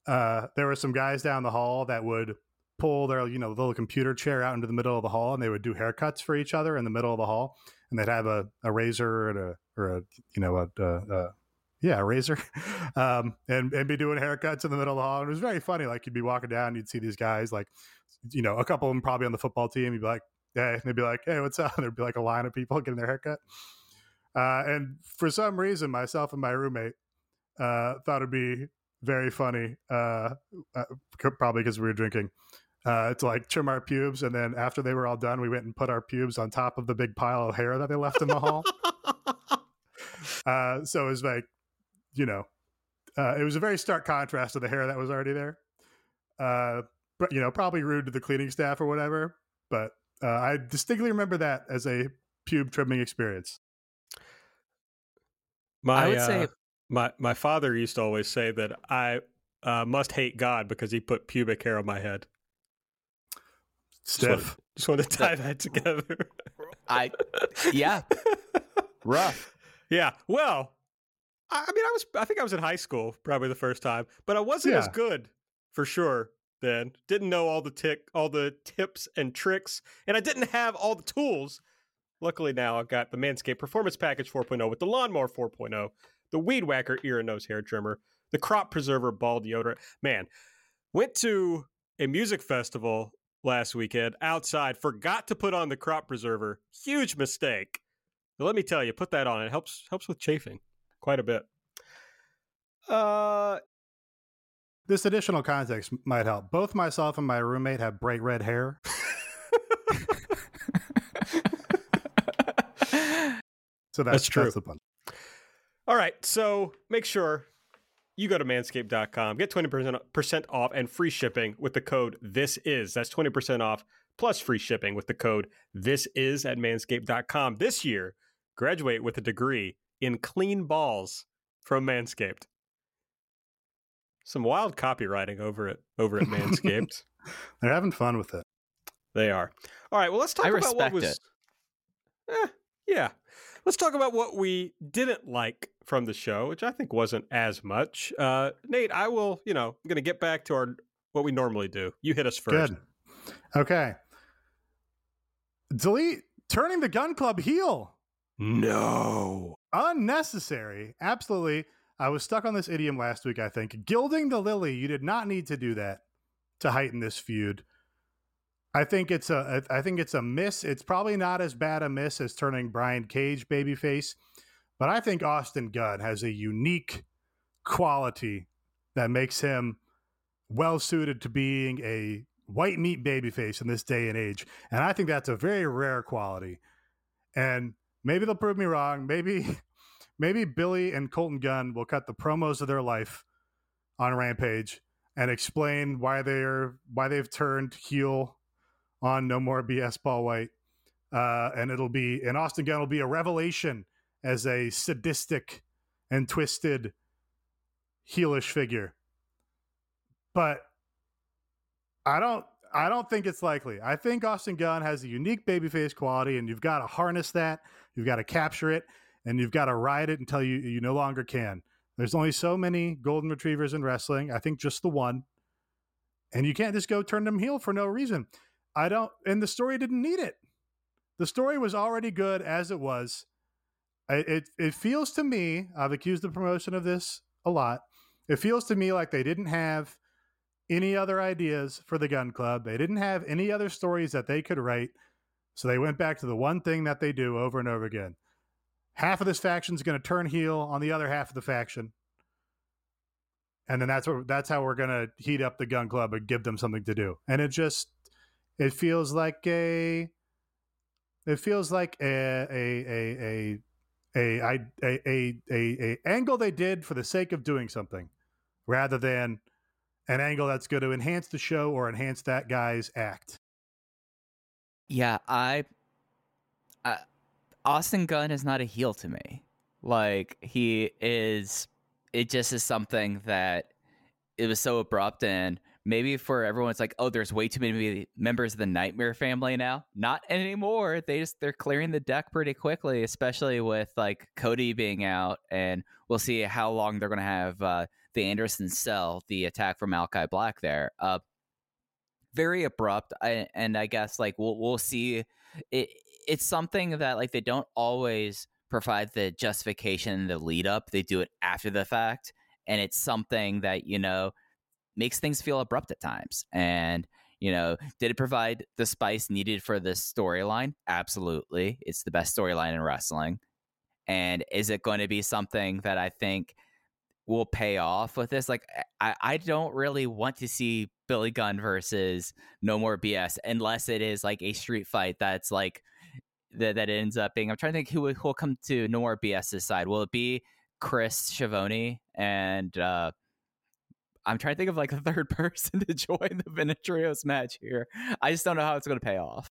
uh, there were some guys down the hall that would pull their you know little computer chair out into the middle of the hall, and they would do haircuts for each other in the middle of the hall, and they'd have a, a razor and a or a you know a, a, a yeah a razor, um, and and be doing haircuts in the middle of the hall. And it was very funny. Like you'd be walking down, you'd see these guys like you know a couple of them probably on the football team. You'd be like, hey, and they'd be like, hey, what's up? And there'd be like a line of people getting their haircut. Uh, and for some reason, myself and my roommate uh, thought it'd be very funny, uh, uh, probably because we were drinking, uh, to like trim our pubes. And then after they were all done, we went and put our pubes on top of the big pile of hair that they left in the hall. Uh, so it was like, you know, uh, it was a very stark contrast to the hair that was already there. Uh, but, you know, probably rude to the cleaning staff or whatever. But uh, I distinctly remember that as a pube trimming experience. My, I would uh, say my my father used to always say that I uh, must hate God because he put pubic hair on my head. Just wanted, Stiff. just want to tie that together. I yeah, rough. yeah. Well, I, I mean, I was I think I was in high school probably the first time, but I wasn't as good for sure then. Didn't know all the tick all the tips and tricks, and I didn't have all the tools. Luckily now I've got the Manscaped Performance Package 4.0 with the Lawnmower 4.0, the Weed Whacker ear and nose hair trimmer, the Crop Preserver ball deodorant. Man, went to a music festival last weekend outside, forgot to put on the Crop Preserver. Huge mistake. But let me tell you, put that on. It helps helps with chafing quite a bit. Uh This additional context might help. Both myself and my roommate have bright red hair. So that's, That's true. That's. All right, so make sure you go to manscaped.com, get 20% off and free shipping with the code this is. That's 20% off plus free shipping with the code this is at manscaped.com. This year, graduate with a degree in clean balls from Manscaped. Some wild copywriting over at over at Manscaped. They're having fun with it. They are. All right. Well, let's talk I about what respect was. it. Eh, yeah. Let's talk about what we didn't like from the show, which I think wasn't as much. Uh, Nate, I will. You know, I'm going to get back to our what we normally do. You hit us first. Good. Okay. Delete turning the Gunn Club heel. No. Unnecessary. Absolutely. I was stuck on this idiom last week, I think. Gilding the lily. You did not need to do that to heighten this feud. I think it's a I think it's a miss. It's probably not as bad a miss as turning Brian Cage babyface, but I think Austin Gunn has a unique quality that makes him well suited to being a white meat babyface in this day and age. And I think that's a very rare quality. And maybe they'll prove me wrong. Maybe maybe Billy and Colton Gunn will cut the promos of their life on Rampage and explain why they're why they've turned heel on No More BS Paul White. Uh, and it'll be and Austin Gunn will be a revelation as a sadistic and twisted heelish figure. But I don't I don't think it's likely. I think Austin Gunn has a unique babyface quality, and you've got to harness that, you've got to capture it, and you've got to ride it until you you no longer can. There's only so many golden retrievers in wrestling. I think just the one. And you can't just go turn them heel for no reason. I don't and the story didn't need it. The story was already good as it was. I- It it feels to me, I've accused the promotion of this a lot. It feels to me like they didn't have any other ideas for the Gunn Club. They didn't have any other stories that they could write. So they went back to the one thing that they do over and over again. Half of this faction is going to turn heel on the other half of the faction. And then that's what that's how we're going to heat up the Gunn Club and give them something to do. And it just it feels like a it feels like a a a a a a a, a, a, angle they did for the sake of doing something rather than an angle that's going to enhance the show or enhance that guy's act. Yeah, I Austin Gunn is not a heel to me. Like he is it just is something that it was so abrupt and maybe for everyone it's like, oh, there's way too many members of the Nightmare family now. Not anymore. They just they're clearing the deck pretty quickly, especially with like Cody being out and we'll see how long they're gonna have uh the Anderson cell, the attack from Malachi Black there. Uh very abrupt I, and i guess like we'll we'll see it it's something that like they don't always provide the justification, the lead up. They do it after the fact, and it's something that you know makes things feel abrupt at times. And you know, did it provide the spice needed for this storyline? Absolutely, it's the best storyline in wrestling. And is it going to be something that I think will pay off with this? Like, I, I don't really want to see Billy Gunn versus No More BS unless it is like a street fight that's like that that ends up being. I'm trying to think who will, come to No More BS's side. Will it be Chris Schiavone and uh I'm trying to think of like a third person to join the Venetrios match here. I just don't know how it's going to pay off.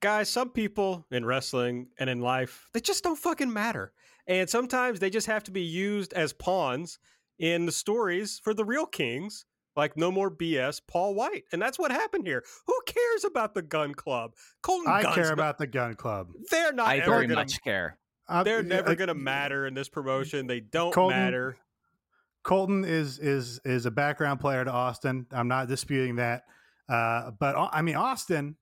Guys, some people in wrestling and in life, they just don't fucking matter. And sometimes they just have to be used as pawns in the stories for the real kings, like No More BS, Paul White. And that's what happened here. Who cares about the Gunn Club? Colton I Gunn's care not- about the Gunn Club. They're not I ever very gonna, much care. Uh, They're yeah, never uh, going to matter in this promotion. They don't Colton- matter. Colton is is is a background player to Austin. I'm not disputing that, uh, but I mean Austin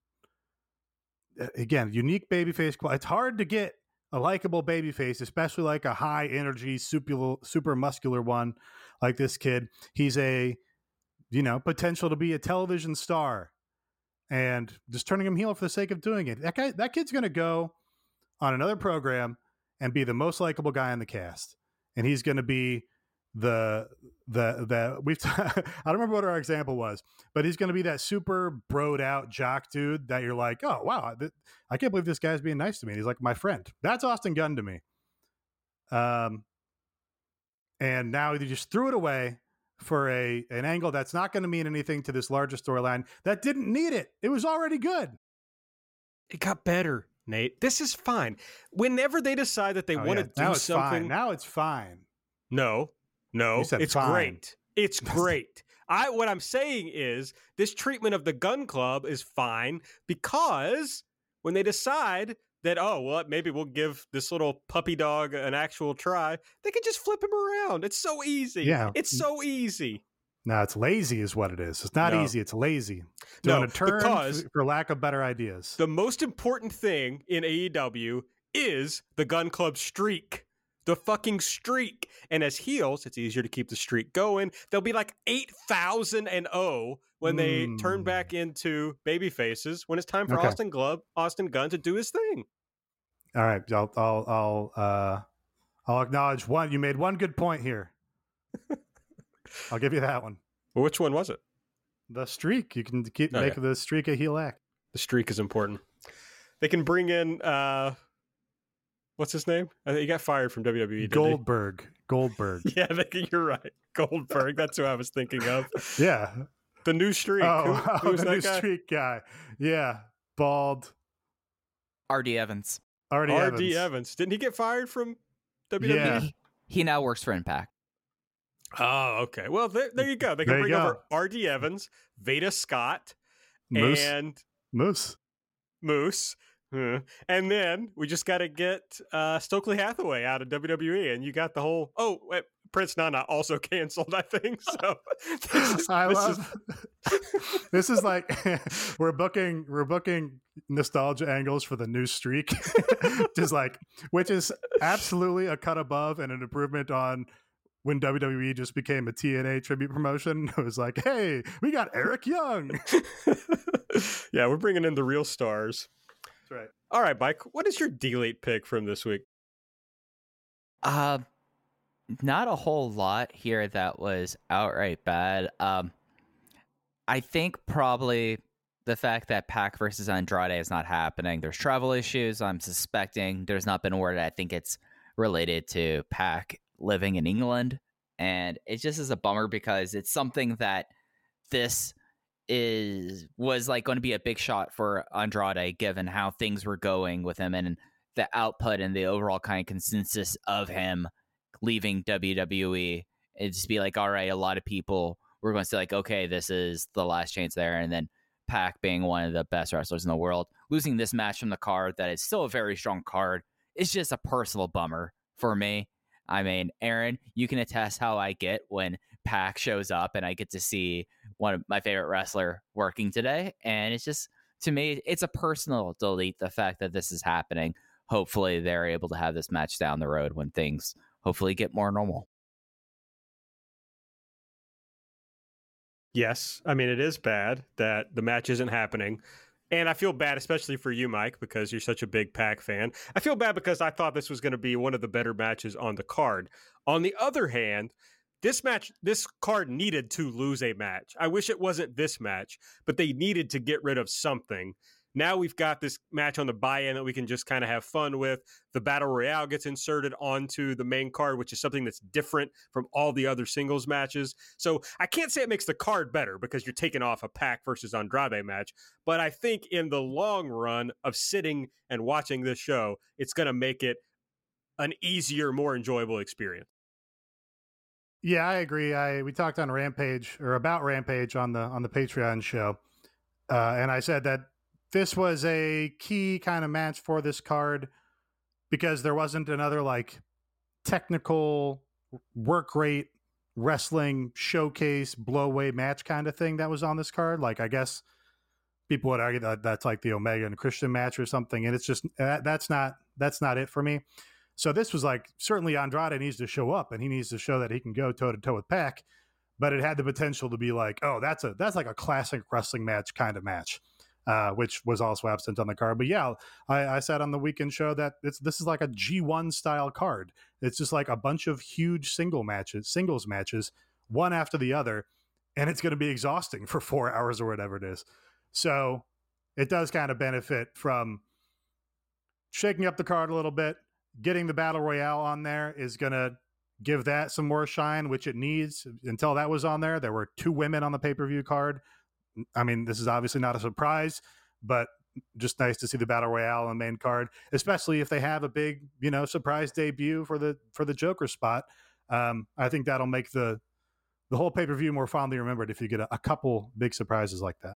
again, unique babyface. qual- It's hard to get a likable babyface, especially like a high energy, super super muscular one like this kid. He's a you know potential to be a television star, and just turning him heel for the sake of doing it. That guy, that kid's going to go on another program and be the most likable guy in the cast, and he's going to be the the the we've t- I don't remember what our example was, but he's going to be that super broed out jock dude that you're like, oh wow, th- I can't believe this guy's being nice to me. And he's like my friend. That's Austin Gunn to me. Um, and now they just threw it away for a an angle that's not going to mean anything to this larger storyline that didn't need it. It was already good. It got better, Nate. This is fine. Whenever they decide that they Oh, want yeah. to do now it's something, fine. Now it's fine. no, no, it's fine. great. It's great. I what I'm saying is this treatment of the Gunn Club is fine because when they decide that oh well maybe we'll give this little puppy dog an actual try, they can just flip him around. It's so easy. Yeah. it's so easy. No, it's lazy, is what it is. It's not No. easy. It's lazy. Doing No, a turn because- for lack of better ideas. The most important thing in AEW is the Gunn Club streak. The fucking streak. And as heels, it's easier to keep the streak going. They'll be like 8,000 and 0 when they turn Mm. back into baby faces when it's time for Okay. Austin Glove, Austin Gunn to do his thing. All right, I'll I'll I'll uh, I'll acknowledge one. You made one good point here. I'll give you that one. Well, which one was it? The streak. You can keep Oh, make the streak a heel act. The streak is important. They can bring in uh what's his name? He got fired from WWE. didn't he? Goldberg. Goldberg. Yeah, I you're right. Goldberg. That's who I was thinking of. yeah. The new streak. Oh, Who- oh, the that new guy? streak guy. Yeah. Bald. RD Evans. Already RD Evans. Evans. Didn't he get fired from WWE? Yeah. He, he now works for Impact. Oh, okay. Well, there, there you go. They can There bring go. over RD Evans, Veda Scott, Moose. and Moose. Moose. Huh. And then we just got to get uh, Stokely Hathaway out of WWE, and you got the whole. Oh, wait, Prince Nana also canceled, I think. So this is, I this love. is- this is like we're booking we're booking nostalgia angles for the new streak, just like which is absolutely a cut above and an improvement on when WWE just became a TNA tribute promotion. It was like, hey, we got Eric Young. yeah, we're bringing in the real stars. Right. All right, Mike. What is your delete pick from this week? Uh, not a whole lot here that was outright bad. Um, I think probably the fact that Pac versus Andrade is not happening. There's travel issues. I'm suspecting there's not been word. I think it's related to Pac living in England, and it just is a bummer because it's something that this is was like going to be a big shot for Andrade given how things were going with him and the output and the overall kind of consensus of him leaving WWE. It'd just be like, all right, a lot of people were going to say, like, okay, this is the last chance there. And then Pac being one of the best wrestlers in the world, losing this match from the card that is still a very strong card is just a personal bummer for me. I mean, Aaron, you can attest how I get when Pac shows up and I get to see one of my favorite wrestler working today. And it's just, to me, it's a personal delete, the fact that this is happening hopefully they're able to have this match down the road when things hopefully get more normal. Yes, I mean it is bad that the match isn't happening. And I feel bad, especially for you, Mike, because you're such a big Pac fan. I feel bad because I thought this was going to be one of the better matches on the card. On the other hand, this match, this card needed to lose a match. I wish it wasn't this match, but they needed to get rid of something. Now we've got this match on the buy-in that we can just kind of have fun with. The battle royale gets inserted onto the main card, which is something that's different from all the other singles matches. So I can't say it makes the card better because you're taking off a Pac versus Andrade match, but I think in the long run of sitting and watching this show, it's going to make it an easier, more enjoyable experience. Yeah, I agree. I we talked on Rampage or about Rampage on the on the Patreon show, uh, and I said that this was a key kind of match for this card because there wasn't another like technical work rate wrestling showcase blow away match kind of thing that was on this card. Like I guess people would argue that that's like the Omega and Christian match or something, and it's just that, that's not that's not it for me. So this was like certainly Andrade needs to show up and he needs to show that he can go toe to toe with Pac, but it had the potential to be like, oh, that's a that's like a classic wrestling match kind of match uh, which was also absent on the card. But yeah, I, I said on the weekend show that it's this is like a G1 style card. It's just like a bunch of huge single matches, singles matches, one after the other, and it's going to be exhausting for four hours or whatever it is. So it does kind of benefit from shaking up the card a little bit. Getting the battle royale on there is going to give that some more shine, which it needs. Until that was on there, there were two women on the pay per view card. I mean, this is obviously not a surprise, but just nice to see the battle royale on the main card, especially if they have a big, you know, surprise debut for the for the Joker spot. Um, I think that'll make the the whole pay per view more fondly remembered if you get a, a couple big surprises like that.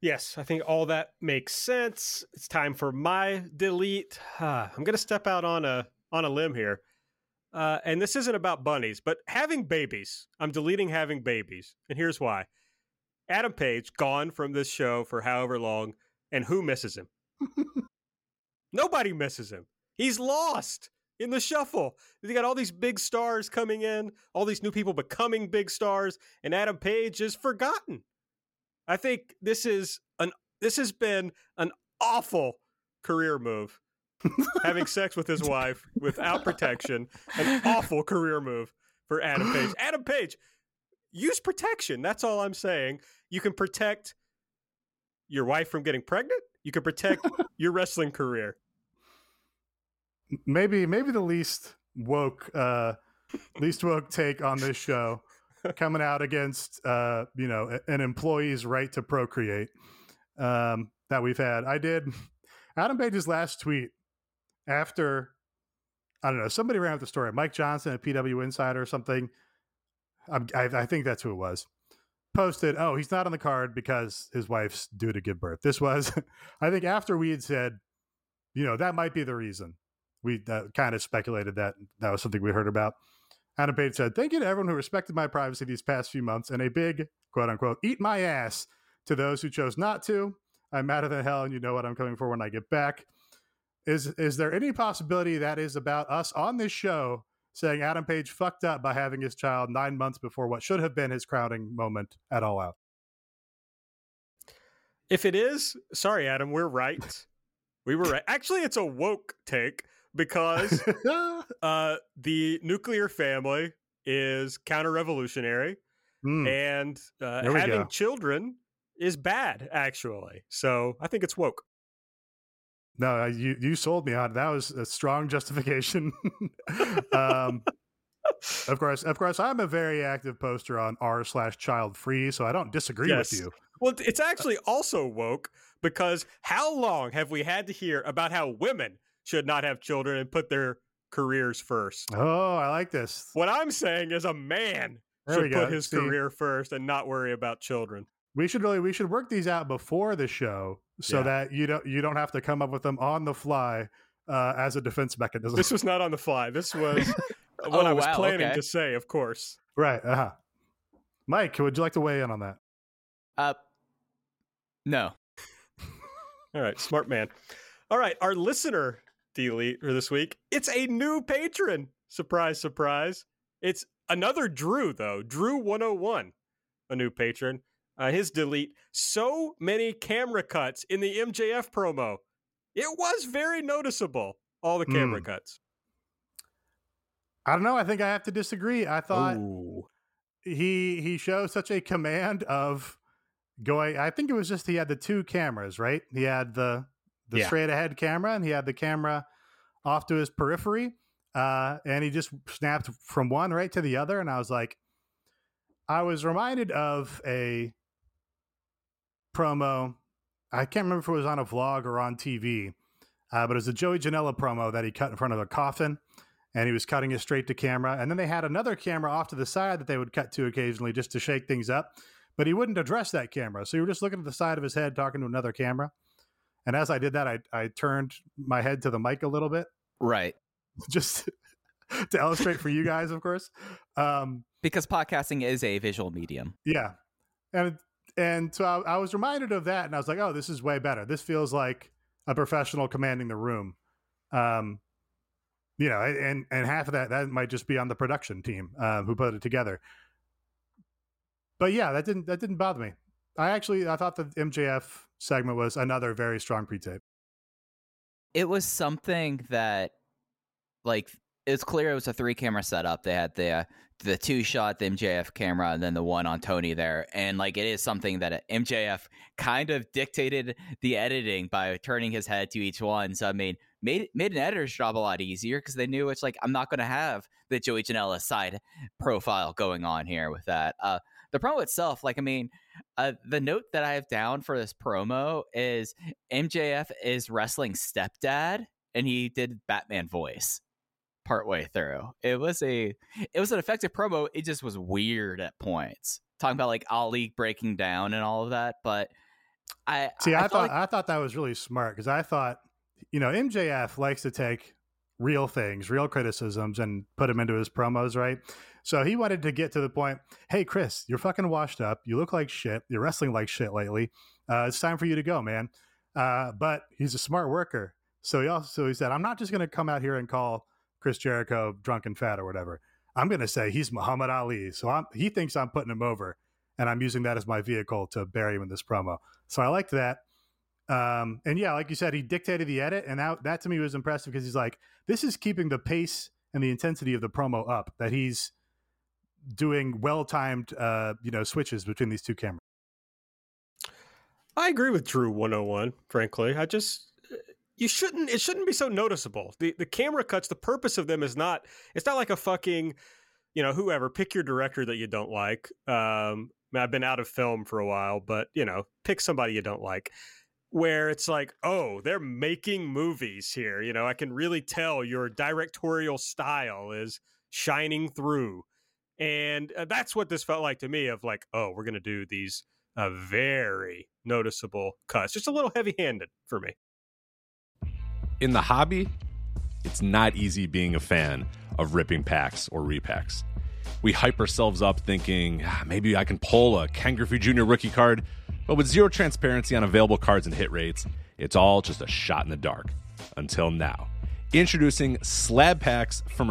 Yes, I think all that makes sense. It's time for my delete. Uh, I'm going to step out on a on a limb here. Uh, and this isn't about bunnies, but having babies. I'm deleting having babies. And here's why Adam Page, gone from this show for however long, and who misses him? Nobody misses him. He's lost in the shuffle. They got all these big stars coming in, all these new people becoming big stars, and Adam Page is forgotten. I think this is an this has been an awful career move having sex with his wife without protection, an awful career move for Adam Page. Adam Page, use protection. That's all I'm saying. You can protect your wife from getting pregnant. You can protect your wrestling career. Maybe, maybe the least woke, uh, least woke take on this show coming out against, uh, you know, an employee's right to procreate um, that we've had. I did Adam Page's last tweet after I don't know somebody ran with the story, Mike Johnson at PW Insider or something. I, I, think that's who it was. Posted, oh, he's not on the card because his wife's due to give birth. This was, I think, after we had said, you know, that might be the reason. We uh, kind of speculated that that was something we heard about. Adam Page said, Thank you to everyone who respected my privacy these past few months and a big, quote unquote, eat my ass to those who chose not to. I'm madder than hell, and you know what I'm coming for when I get back. Is is there any possibility that is about us on this show saying Adam Page fucked up by having his child nine months before what should have been his crowning moment at All Out? If it is, sorry, Adam, we're right. we were right. Actually, it's a woke take because uh, the nuclear family is counter revolutionary mm. and uh, having go. children is bad, actually. So I think it's woke. No, you you sold me on that was a strong justification. um, of course, of course, I'm a very active poster on r slash child free, so I don't disagree yes. with you. Well, it's actually also woke because how long have we had to hear about how women should not have children and put their careers first? Oh, I like this. What I'm saying is a man there should put his See, career first and not worry about children. We should really we should work these out before the show so yeah. that you don't you don't have to come up with them on the fly uh, as a defense mechanism. This was not on the fly. This was what oh, I was wow, planning okay. to say, of course. Right. Uh-huh. Mike, would you like to weigh in on that? Uh, no. All right, smart man. All right, our listener delete for this week. It's a new patron. Surprise, surprise. It's another Drew though. Drew 101, a new patron. Uh, his delete. So many camera cuts in the MJF promo. It was very noticeable. All the camera Mm. cuts. I don't know. I think I have to disagree. I thought Ooh. he he shows such a command of going. I think it was just he had the two cameras, right? He had the the Yeah. straight ahead camera, and he had the camera off to his periphery, uh, and he just snapped from one right to the other. And I was like, I was reminded of a promo. I can't remember if it was on a vlog or on TV, uh, but it was a Joey Janela promo that he cut in front of a coffin and he was cutting it straight to camera. And then they had another camera off to the side that they would cut to occasionally just to shake things up. But he wouldn't address that camera. So you were just looking at the side of his head talking to another camera. And as I did that, I, I turned my head to the mic a little bit Right. just to illustrate for you guys, of course. Um, Because podcasting is a visual medium. yeah. And and so I, I was reminded of that and I was like, oh, this is way better. This feels like a professional commanding the room. Um, you know, and and half of that that might just be on the production team uh, who put it together. But yeah, that didn't that didn't bother me. I actually I thought the MJF segment was another very strong pre-tape. It was something that, like, it's clear it was a three camera setup. They had the uh, the two shot, the MJF camera, and then the one on Tony there. And like, it is something that MJF kind of dictated the editing by turning his head to each one. So I mean, made made an editor's job a lot easier because they knew it's like I'm not going to have the Joey Janela side profile going on here with that. Uh, the promo itself, like, I mean, uh, the note that I have down for this promo is MJF is wrestling stepdad, and he did Batman voice partway through. It was a it was an effective promo. It just was weird at points, talking about like Ali breaking down and all of that. But I See, I, felt thought like- I thought that was really smart because I thought, you know, MJF likes to take real things, real criticisms, and put them into his promos, right? So he wanted to get to the point. Hey, Chris, you're fucking washed up. You look like shit. You're wrestling like shit lately. Uh, it's time for you to go, man. Uh, but he's a smart worker, so he also so he said, I'm not just going to come out here and call Chris Jericho drunk and fat or whatever. I'm going to say he's Muhammad Ali. So I'm, he thinks I'm putting him over, and I'm using that as my vehicle to bury him in this promo. So I liked that. Um, and yeah, like you said, he dictated the edit, and that that to me was impressive because he's like, this is keeping the pace and the intensity of the promo up. That he's doing well timed, uh, you know, switches between these two cameras. I agree with Drew 101, frankly. I just you shouldn't it shouldn't be so noticeable. The the camera cuts, the purpose of them is not it's not like a fucking you know, whoever, pick your director that you don't like. Um I mean, I've been out of film for a while, but you know, pick somebody you don't like. Where it's like, oh, they're making movies here. You know, I can really tell your directorial style is shining through. And uh, that's what this felt like to me of like, oh, we're going to do these uh, very noticeable cuts. Just a little heavy handed for me. in the hobby, it's not easy being a fan of ripping packs or repacks. We hype ourselves up thinking "Ah, maybe I can pull a Ken Griffey Jr. rookie card, but with zero transparency on available cards and hit rates, it's all just a shot in the dark. Until now. Introducing slab packs from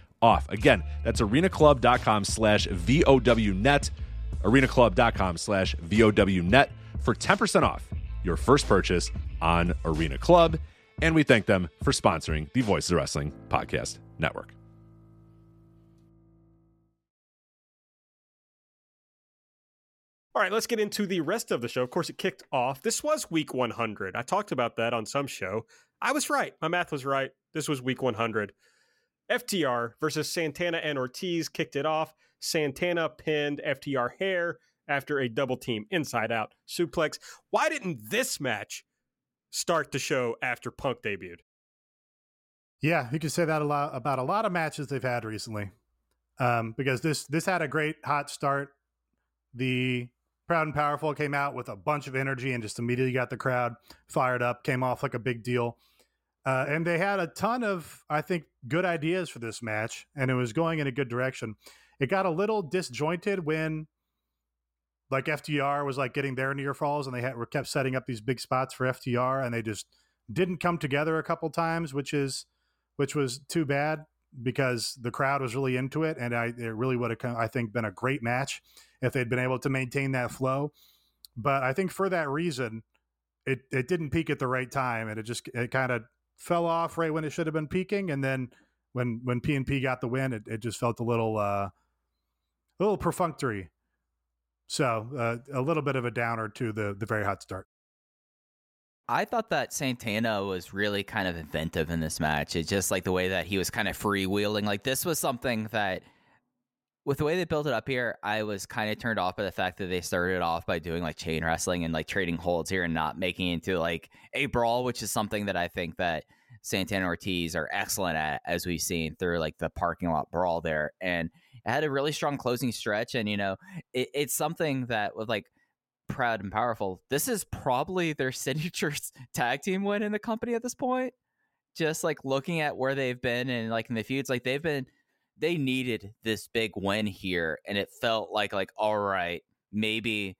off. Again, that's arenaclub.com slash VOWnet, arenaclub.com slash VOWnet for 10% off your first purchase on Arena Club. And we thank them for sponsoring the Voices of Wrestling Podcast Network. All right, let's get into the rest of the show. Of course, it kicked off. This was week 100. I talked about that on some show. I was right. My math was right. This was week 100. FTR versus Santana and Ortiz kicked it off. Santana pinned FTR hair after a double team inside out suplex. Why didn't this match start the show after Punk debuted? Yeah, you can say that a lot about a lot of matches they've had recently. Um, because this this had a great hot start. The Proud and Powerful came out with a bunch of energy and just immediately got the crowd fired up, came off like a big deal. Uh, and they had a ton of, I think, good ideas for this match, and it was going in a good direction. It got a little disjointed when, like, FTR was like getting their near falls, and they had, were kept setting up these big spots for FTR, and they just didn't come together a couple times, which is, which was too bad because the crowd was really into it, and I, it really would have, I think, been a great match if they'd been able to maintain that flow. But I think for that reason, it it didn't peak at the right time, and it just it kind of fell off right when it should have been peaking, and then when when PNP got the win, it, it just felt a little uh, a little perfunctory. So uh, a little bit of a downer to the the very hot start. I thought that Santana was really kind of inventive in this match. It's just like the way that he was kind of freewheeling. Like this was something that with the way they built it up here, I was kind of turned off by the fact that they started off by doing like chain wrestling and like trading holds here and not making it into like a brawl, which is something that I think that Santana Ortiz are excellent at, as we've seen through like the parking lot brawl there. And it had a really strong closing stretch. And, you know, it, it's something that with like proud and powerful, this is probably their signature tag team win in the company at this point. Just like looking at where they've been and like in the feuds, like they've been they needed this big win here and it felt like like all right maybe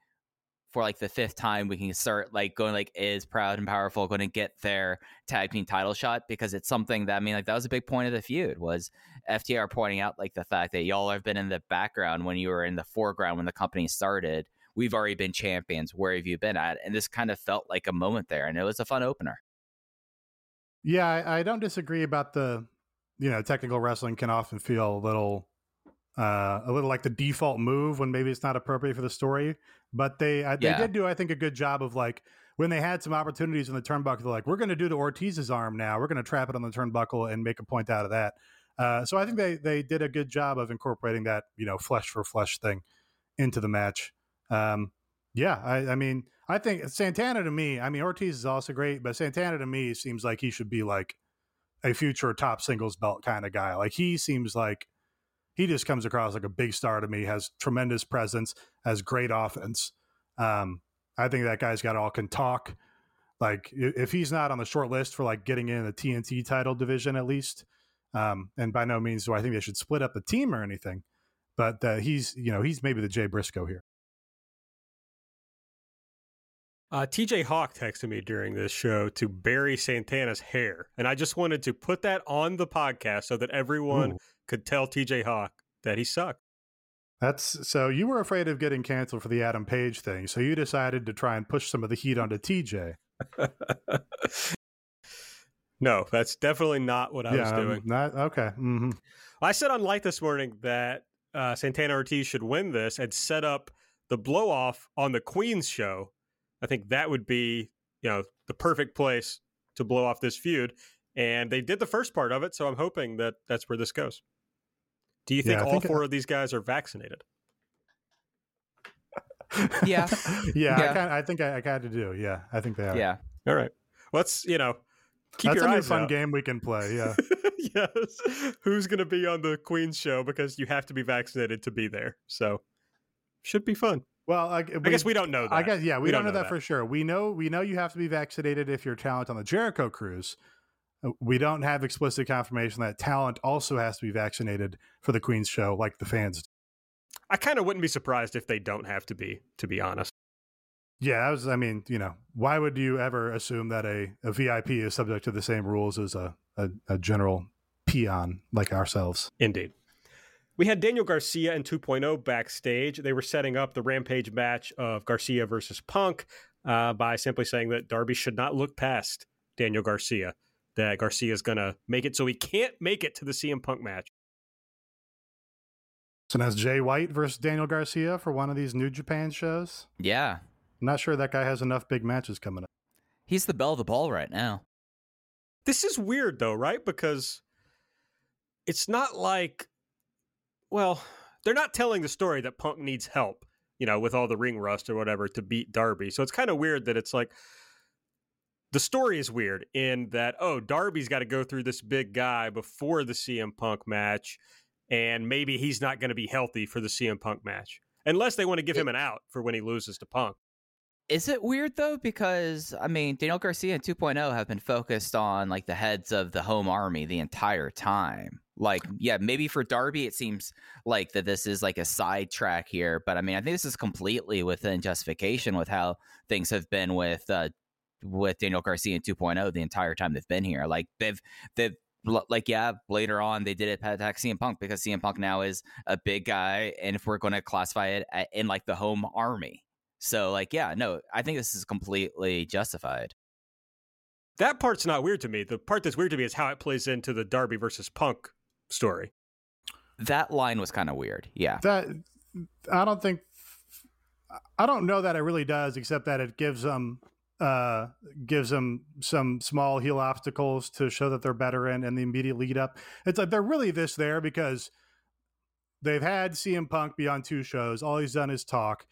for like the fifth time we can start like going like is proud and powerful going to get their tag team title shot? Because it's something that I mean like that was a big point of the feud was FTR pointing out like the fact that y'all have been in the background when you were in the foreground when the company started. We've already been champions. Where have you been at? And this kind of felt like a moment there and it was a fun opener. Yeah I, I don't disagree about the you know, technical wrestling can often feel a little uh, a little like the default move when maybe it's not appropriate for the story. But they uh, they did do, I think, a good job of like when they had some opportunities in the turnbuckle, they're like, we're going to do the Ortiz's arm now. We're going to trap it on the turnbuckle and make a point out of that. Uh, so I think they they did a good job of incorporating that you know flesh for flesh thing into the match. Um, yeah, I, I mean, I think Santana to me, I mean, Ortiz is also great, but Santana to me seems like he should be like a future top singles belt kind of guy. Like he seems like he just comes across like a big star to me. Has tremendous presence, has great offense. Um, I think that guy's got all can talk. Like if he's not on the short list for like getting in the TNT title division at least, um, and by no means do I think they should split up the team or anything, but uh, he's you know he's maybe the Jay Briscoe here. Uh, TJ Hawk texted me during this show to bury Santana's hair. And I just wanted to put that on the podcast so that everyone Ooh. could tell TJ Hawk that he sucked. That's so you were afraid of getting canceled for the Adam Page thing, so you decided to try and push some of the heat onto TJ. no, that's definitely not what I was um, doing. Not okay. hmm I said on Light this morning that uh, Santana Ortiz should win this and set up the blow off on the Queen's show. I think that would be, you know, the perfect place to blow off this feud. And they did the first part of it, so I'm hoping that that's where this goes. Do you think Yeah, all think- four of these guys are vaccinated? Yeah. yeah, I, kinda, I think I, I kind of do. Yeah, I think they are. Yeah. All right. Let's, you know, keep That's your a new eyes fun out. game we can play. Yeah. yes. Who's going to be on the Queen's show because you have to be vaccinated to be there. So should be fun. Well, I, I guess we don't know that. I guess yeah, we, We don't, don't know know that, that. for sure. We know we know you have to be vaccinated if you're talent on the Jericho cruise. Uh, We don't have explicit confirmation that talent also has to be vaccinated for the Queen's show, like the fans. do. I kind of wouldn't be surprised if they don't have to be, to be honest. Yeah, I was. I mean, you know, why would you ever assume that a, a VIP is subject to the same rules as a, a, a general peon like ourselves? Indeed. We had Daniel Garcia and 2.0 backstage. They were setting up the Rampage match of Garcia versus Punk uh, by simply saying that Darby should not look past Daniel Garcia, that Garcia is going to make it so he can't make it to the CM Punk match. So that's Jay White versus Daniel Garcia for one of these New Japan shows. Yeah. I'm not sure that guy has enough big matches coming up. He's the belle of the ball right now. This is weird though, right? Because it's not like, well, they're not telling the story that Punk needs help, you know, with all the ring rust or whatever to beat Darby. So it's kind of weird that it's like the story is weird in that, oh, Darby's got to go through this big guy before the CM Punk match, and maybe he's not going to be healthy for the CM Punk match. Unless they want to give him an out for when he loses to Punk. Is it weird though? Because I mean, Daniel Garcia and 2.0 have been focused on like the heads of the home army the entire time. Like, yeah, maybe for Darby, it seems like that this is like a sidetrack here, but I mean, I think this is completely within justification with how things have been with uh, with Daniel Garcia and 2.0 the entire time they've been here. Like they've they've like yeah, later on they did it attack CM Punk because CM Punk now is a big guy, and if we're going to classify it in like the home army. So like yeah, no, I think this is completely justified. That part's not weird to me. The part that's weird to me is how it plays into the Darby versus Punk story. That line was kind of weird. Yeah. That I don't think I don't know that it really does, except that it gives them uh gives them some small heel obstacles to show that they're better in and the immediate lead up. It's like they're really this there because they've had CM Punk be on two shows. All he's done is talk.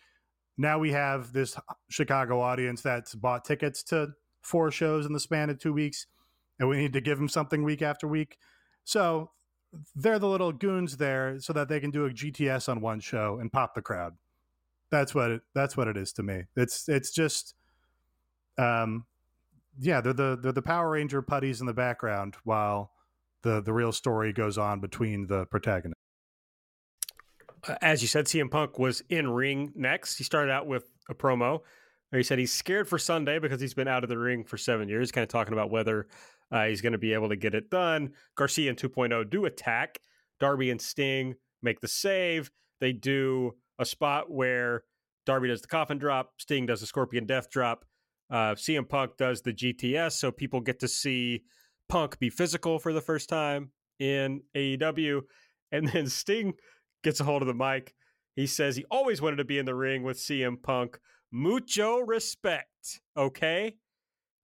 Now we have this Chicago audience that's bought tickets to four shows in the span of two weeks, and we need to give them something week after week. So they're the little goons there so that they can do a GTS on one show and pop the crowd. That's what it that's what it is to me. It's it's just um yeah, they're the they're the Power Ranger putties in the background while the the real story goes on between the protagonists. As you said, CM Punk was in ring next. He started out with a promo he said he's scared for Sunday because he's been out of the ring for seven years, kind of talking about whether uh, he's going to be able to get it done. Garcia and 2.0 do attack. Darby and Sting make the save. They do a spot where Darby does the coffin drop, Sting does the scorpion death drop. Uh, CM Punk does the GTS, so people get to see Punk be physical for the first time in AEW. And then Sting gets a hold of the mic. He says he always wanted to be in the ring with CM Punk. Mucho respect, okay?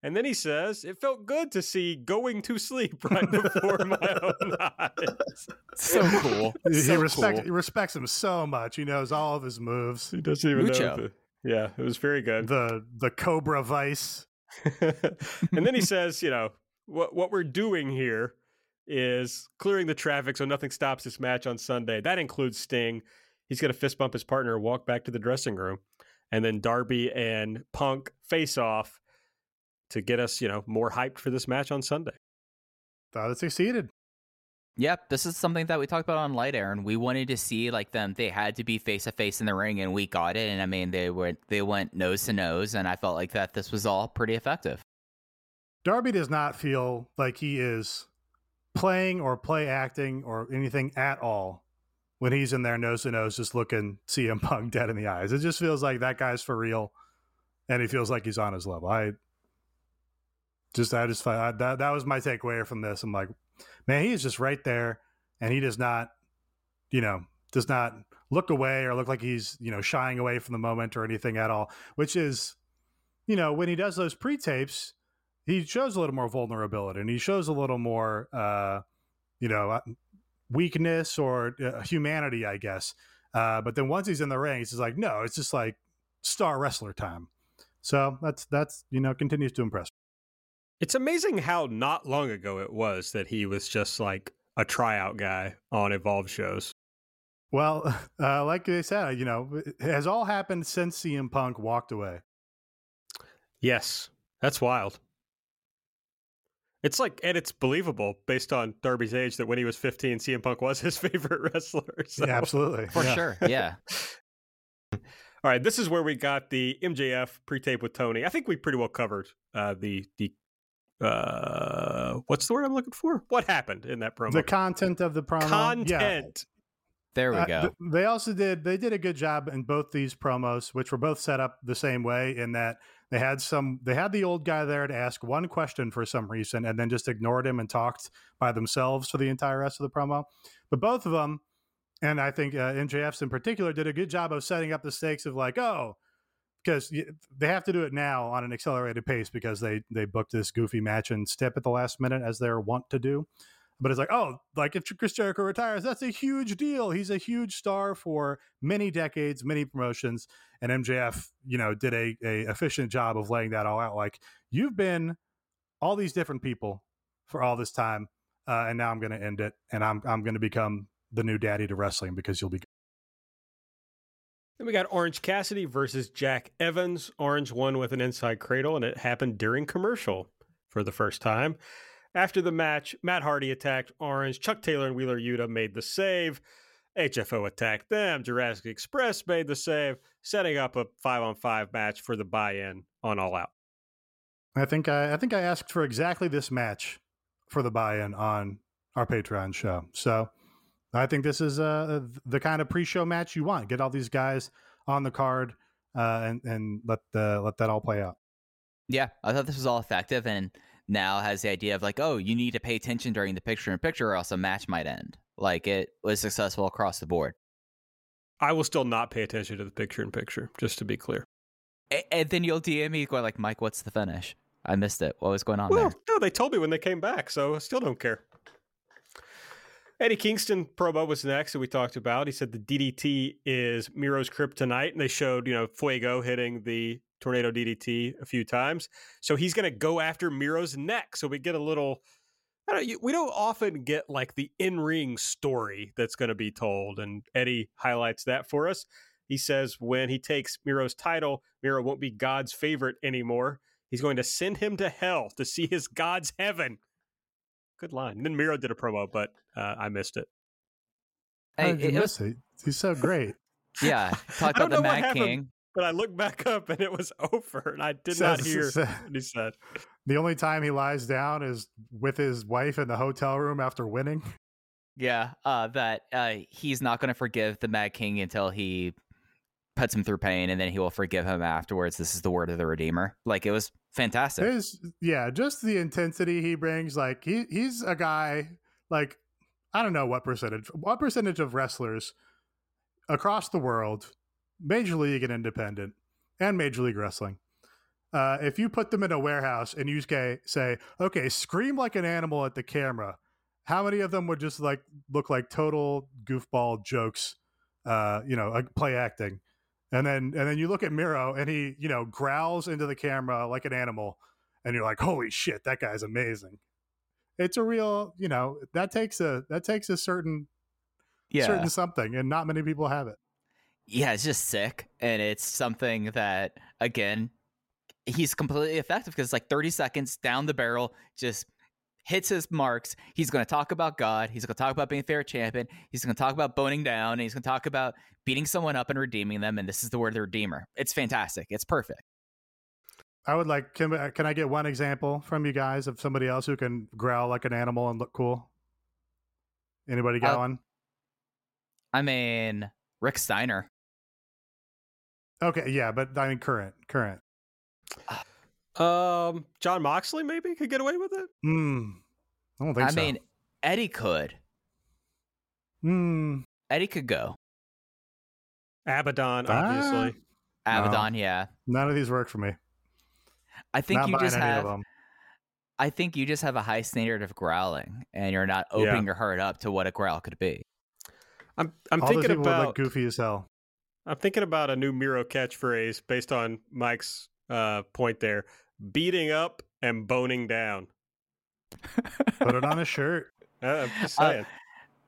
And then he says, It felt good to see going to sleep right before my own eyes. So cool. he So respects cool. he respects him so much. He knows all of his moves. He doesn't even Mucho. know. The, yeah, it was very good. The the Cobra Vice. and then he says, you know, what what we're doing here is clearing the traffic so nothing stops this match on Sunday. That includes Sting. He's going to fist bump his partner, walk back to the dressing room, and then Darby and Punk face off to get us, you know, more hyped for this match on Sunday. Thought it succeeded. Yep, this is something that we talked about on Light Air, and we wanted to see like them. They had to be face to face in the ring, and we got it. And I mean, they went they went nose to nose, and I felt like that this was all pretty effective. Darby does not feel like he is playing or play acting or anything at all when he's in there nose to nose, just looking CM Punk dead in the eyes. It just feels like that guy's for real, and he feels like he's on his level. I just, I just, I, that that was my takeaway from this. I'm like, man, he is just right there, and he does not, you know, does not look away or look like he's you know shying away from the moment or anything at all. Which is, you know, when he does those pre tapes, he shows a little more vulnerability and he shows a little more, uh, you know, weakness or uh, humanity, I guess. Uh, but then once he's in the ring, he's just like, no, it's just like star wrestler time. So that's that's you know continues to impress. It's amazing how not long ago it was that he was just like a tryout guy on Evolve shows. Well, uh, like they said, you know, it has all happened since CM Punk walked away. Yes, that's wild. It's like, and it's believable based on Darby's age that when he was 15, CM Punk was his favorite wrestler. So. Yeah, absolutely. For Yeah. sure. Yeah. All right, this is where we got the MJF pre-tape with Tony. I think we pretty well covered uh, the the uh, what's the word I'm looking for? What happened in that promo? The content of the promo. Yeah. Content. There we Uh, go. th- they also did they did a good job in both these promos, which were both set up the same way in that they had some they had the old guy there to ask one question for some reason and then just ignored him and talked by themselves for the entire rest of the promo. But both of them, and I think uh, MJF's in particular, did a good job of setting up the stakes of like, oh, because they have to do it now on an accelerated pace because they they booked this goofy match and step at the last minute as they're wont to do. But it's like, oh, like if Chris Jericho retires, that's a huge deal. He's a huge star for many decades, many promotions, and MJF, you know, did a, a efficient job of laying that all out. Like you've been all these different people for all this time, uh, and now I'm going to end it, and I'm I'm going to become the new daddy to wrestling because you'll be. Then we got Orange Cassidy versus Jack Evans. Orange won with an inside cradle, and it happened during commercial for the first time. After the match, Matt Hardy attacked Orange. Chuck Taylor and Wheeler Yuta made the save. HFO attacked them. Jurassic Express made the save, setting up a five on five match for the buy in on All Out. I think I, I think I asked for exactly this match for the buy-in on our Patreon show. So I think this is uh, the kind of pre-show match you want. Get all these guys on the card uh, and and let the let that all play out. Yeah, I thought this was all effective, and now has the idea of like, oh, you need to pay attention during the picture in picture, or else a match might end. Like it was successful across the board. I will still not pay attention to the picture in picture, just to be clear. A- And then you'll DM me going like, Mike, what's the finish? I missed it. What was going on Well, there? no, they told me when they came back, so I still don't care. Eddie Kingston promo was next that we talked about. He said the DDT is Miro's kryptonite, and they showed, you know, Fuego hitting the tornado DDT a few times. So he's going to go after Miro's neck. So we get a little. I don't. you- We don't often get like the in-ring story that's going to be told, and Eddie highlights that for us. He says when he takes Miro's title, Miro won't be God's favorite anymore. He's going to send him to hell to see his God's heaven. Good line. And then Miro did a promo, but uh, I missed it. Hey, How did you it miss was- it? He's so great. yeah, talk about the know Mad. King. But I looked back up and it was over, and I did Says- not hear says- what he said. The only time he lies down is with his wife in the hotel room after winning. Yeah, uh, that uh, he's not going to forgive the Mad King until he puts him through pain, and then he will forgive him afterwards. This is the word of the Redeemer. Like it was fantastic. His yeah, just the intensity he brings. Like he he's a guy like I don't know what percentage what percentage of wrestlers across the world, major league and independent, and major league wrestling. Uh, if you put them in a warehouse and you say, say, okay, scream like an animal at the camera, how many of them would just like look like total goofball jokes, uh, you know, like play acting? And then and then you look at Miro and he, you know, growls into the camera like an animal, and you're like, holy shit, that guy's amazing. It's a real, you know, that takes a that takes a certain yeah, certain something, and not many people have it. Yeah, it's just sick, and it's something that again, he's completely effective because it's like thirty seconds down the barrel, just hits his marks. He's going to talk about God. He's going to talk about being a fair champion. He's going to talk about boning down. And he's going to talk about beating someone up and redeeming them. And this is the word of the Redeemer. It's fantastic. It's perfect. I would like can can I get one example from you guys of somebody else who can growl like an animal and look cool? Anybody got Uh, one? I mean, Rick Steiner. Okay, yeah, but I mean current, current. Um, Jon Moxley maybe could get away with it. Hmm. I don't think I so. mean, Eddie could. Hmm. Eddie could go. Abaddon, Ah. obviously. Abaddon, yeah. None of these work for me. I think Not you just have them. I think you just have a high standard of growling and you're not Yeah. opening your heart up to what a growl could be. I'm I'm All thinking people about look goofy as hell. I'm thinking about a new Miro catchphrase based on Mike's uh, point there: beating up and boning down. Put it on a shirt. Uh, I'm just Uh.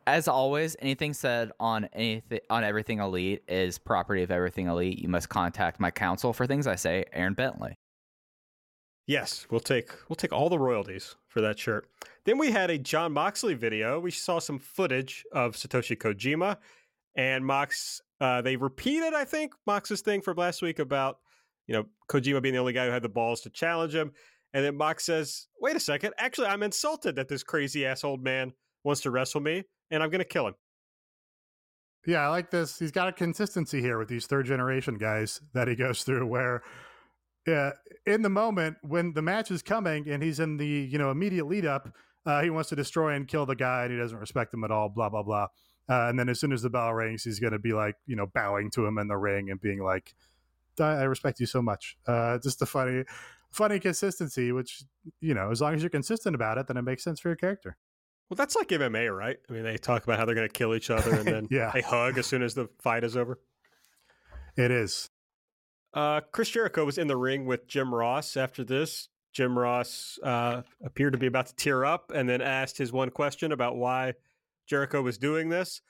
As always, anything said on anything on everything elite is property of everything elite. You must contact my counsel for things I say, Aaron Bentley. Yes, we'll take we'll take all the royalties for that shirt. Then we had a Jon Moxley video. We saw some footage of Satoshi Kojima and Mox. Uh, they repeated, I think, Mox's thing from last week about you know Kojima being the only guy who had the balls to challenge him. And then Mox says, "Wait a second, actually, I'm insulted that this crazy ass old man wants to wrestle me, and I'm going to kill him." Yeah, I like this. He's got a consistency here with these third generation guys that he goes through where yeah, in the moment when the match is coming and he's in the, you know, immediate lead up, uh, he wants to destroy and kill the guy and he doesn't respect him at all, blah, blah, blah. Uh, and then as soon as the bell rings, he's going to be like, you know, bowing to him in the ring and being like, I, respect you so much. Uh, just a funny, funny consistency, which, you know, as long as you're consistent about it, then it makes sense for your character. Well, that's like MMA, right? I mean, they talk about how they're going to kill each other and then Yeah. they hug as soon as the fight is over. It is. Uh, Chris Jericho was in the ring with Jim Ross after this. Jim Ross uh, appeared to be about to tear up and then asked his one question about why Jericho was doing this.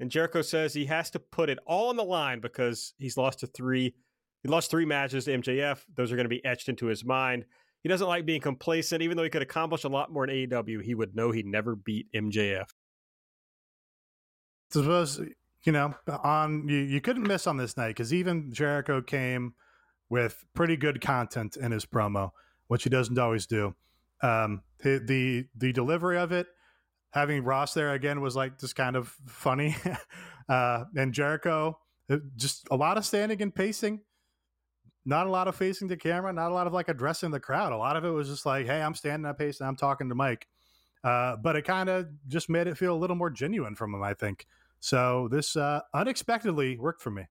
And Jericho says he has to put it all on the line because he's lost to three. He lost three matches to MJF. Those are going to be etched into his mind. He doesn't like being complacent. Even though he could accomplish a lot more in AEW, he would know he'd never beat MJF. suppose you know on you, you couldn't miss on this night because even jericho came with pretty good content in his promo which he doesn't always do um the the, the delivery of it having ross there again was like just kind of funny uh and jericho just a lot of standing and pacing not a lot of facing the camera not a lot of like addressing the crowd a lot of it was just like hey i'm standing i'm pacing i'm talking to mike uh, but it kind of just made it feel a little more genuine from him, I think. So this uh, unexpectedly worked for me.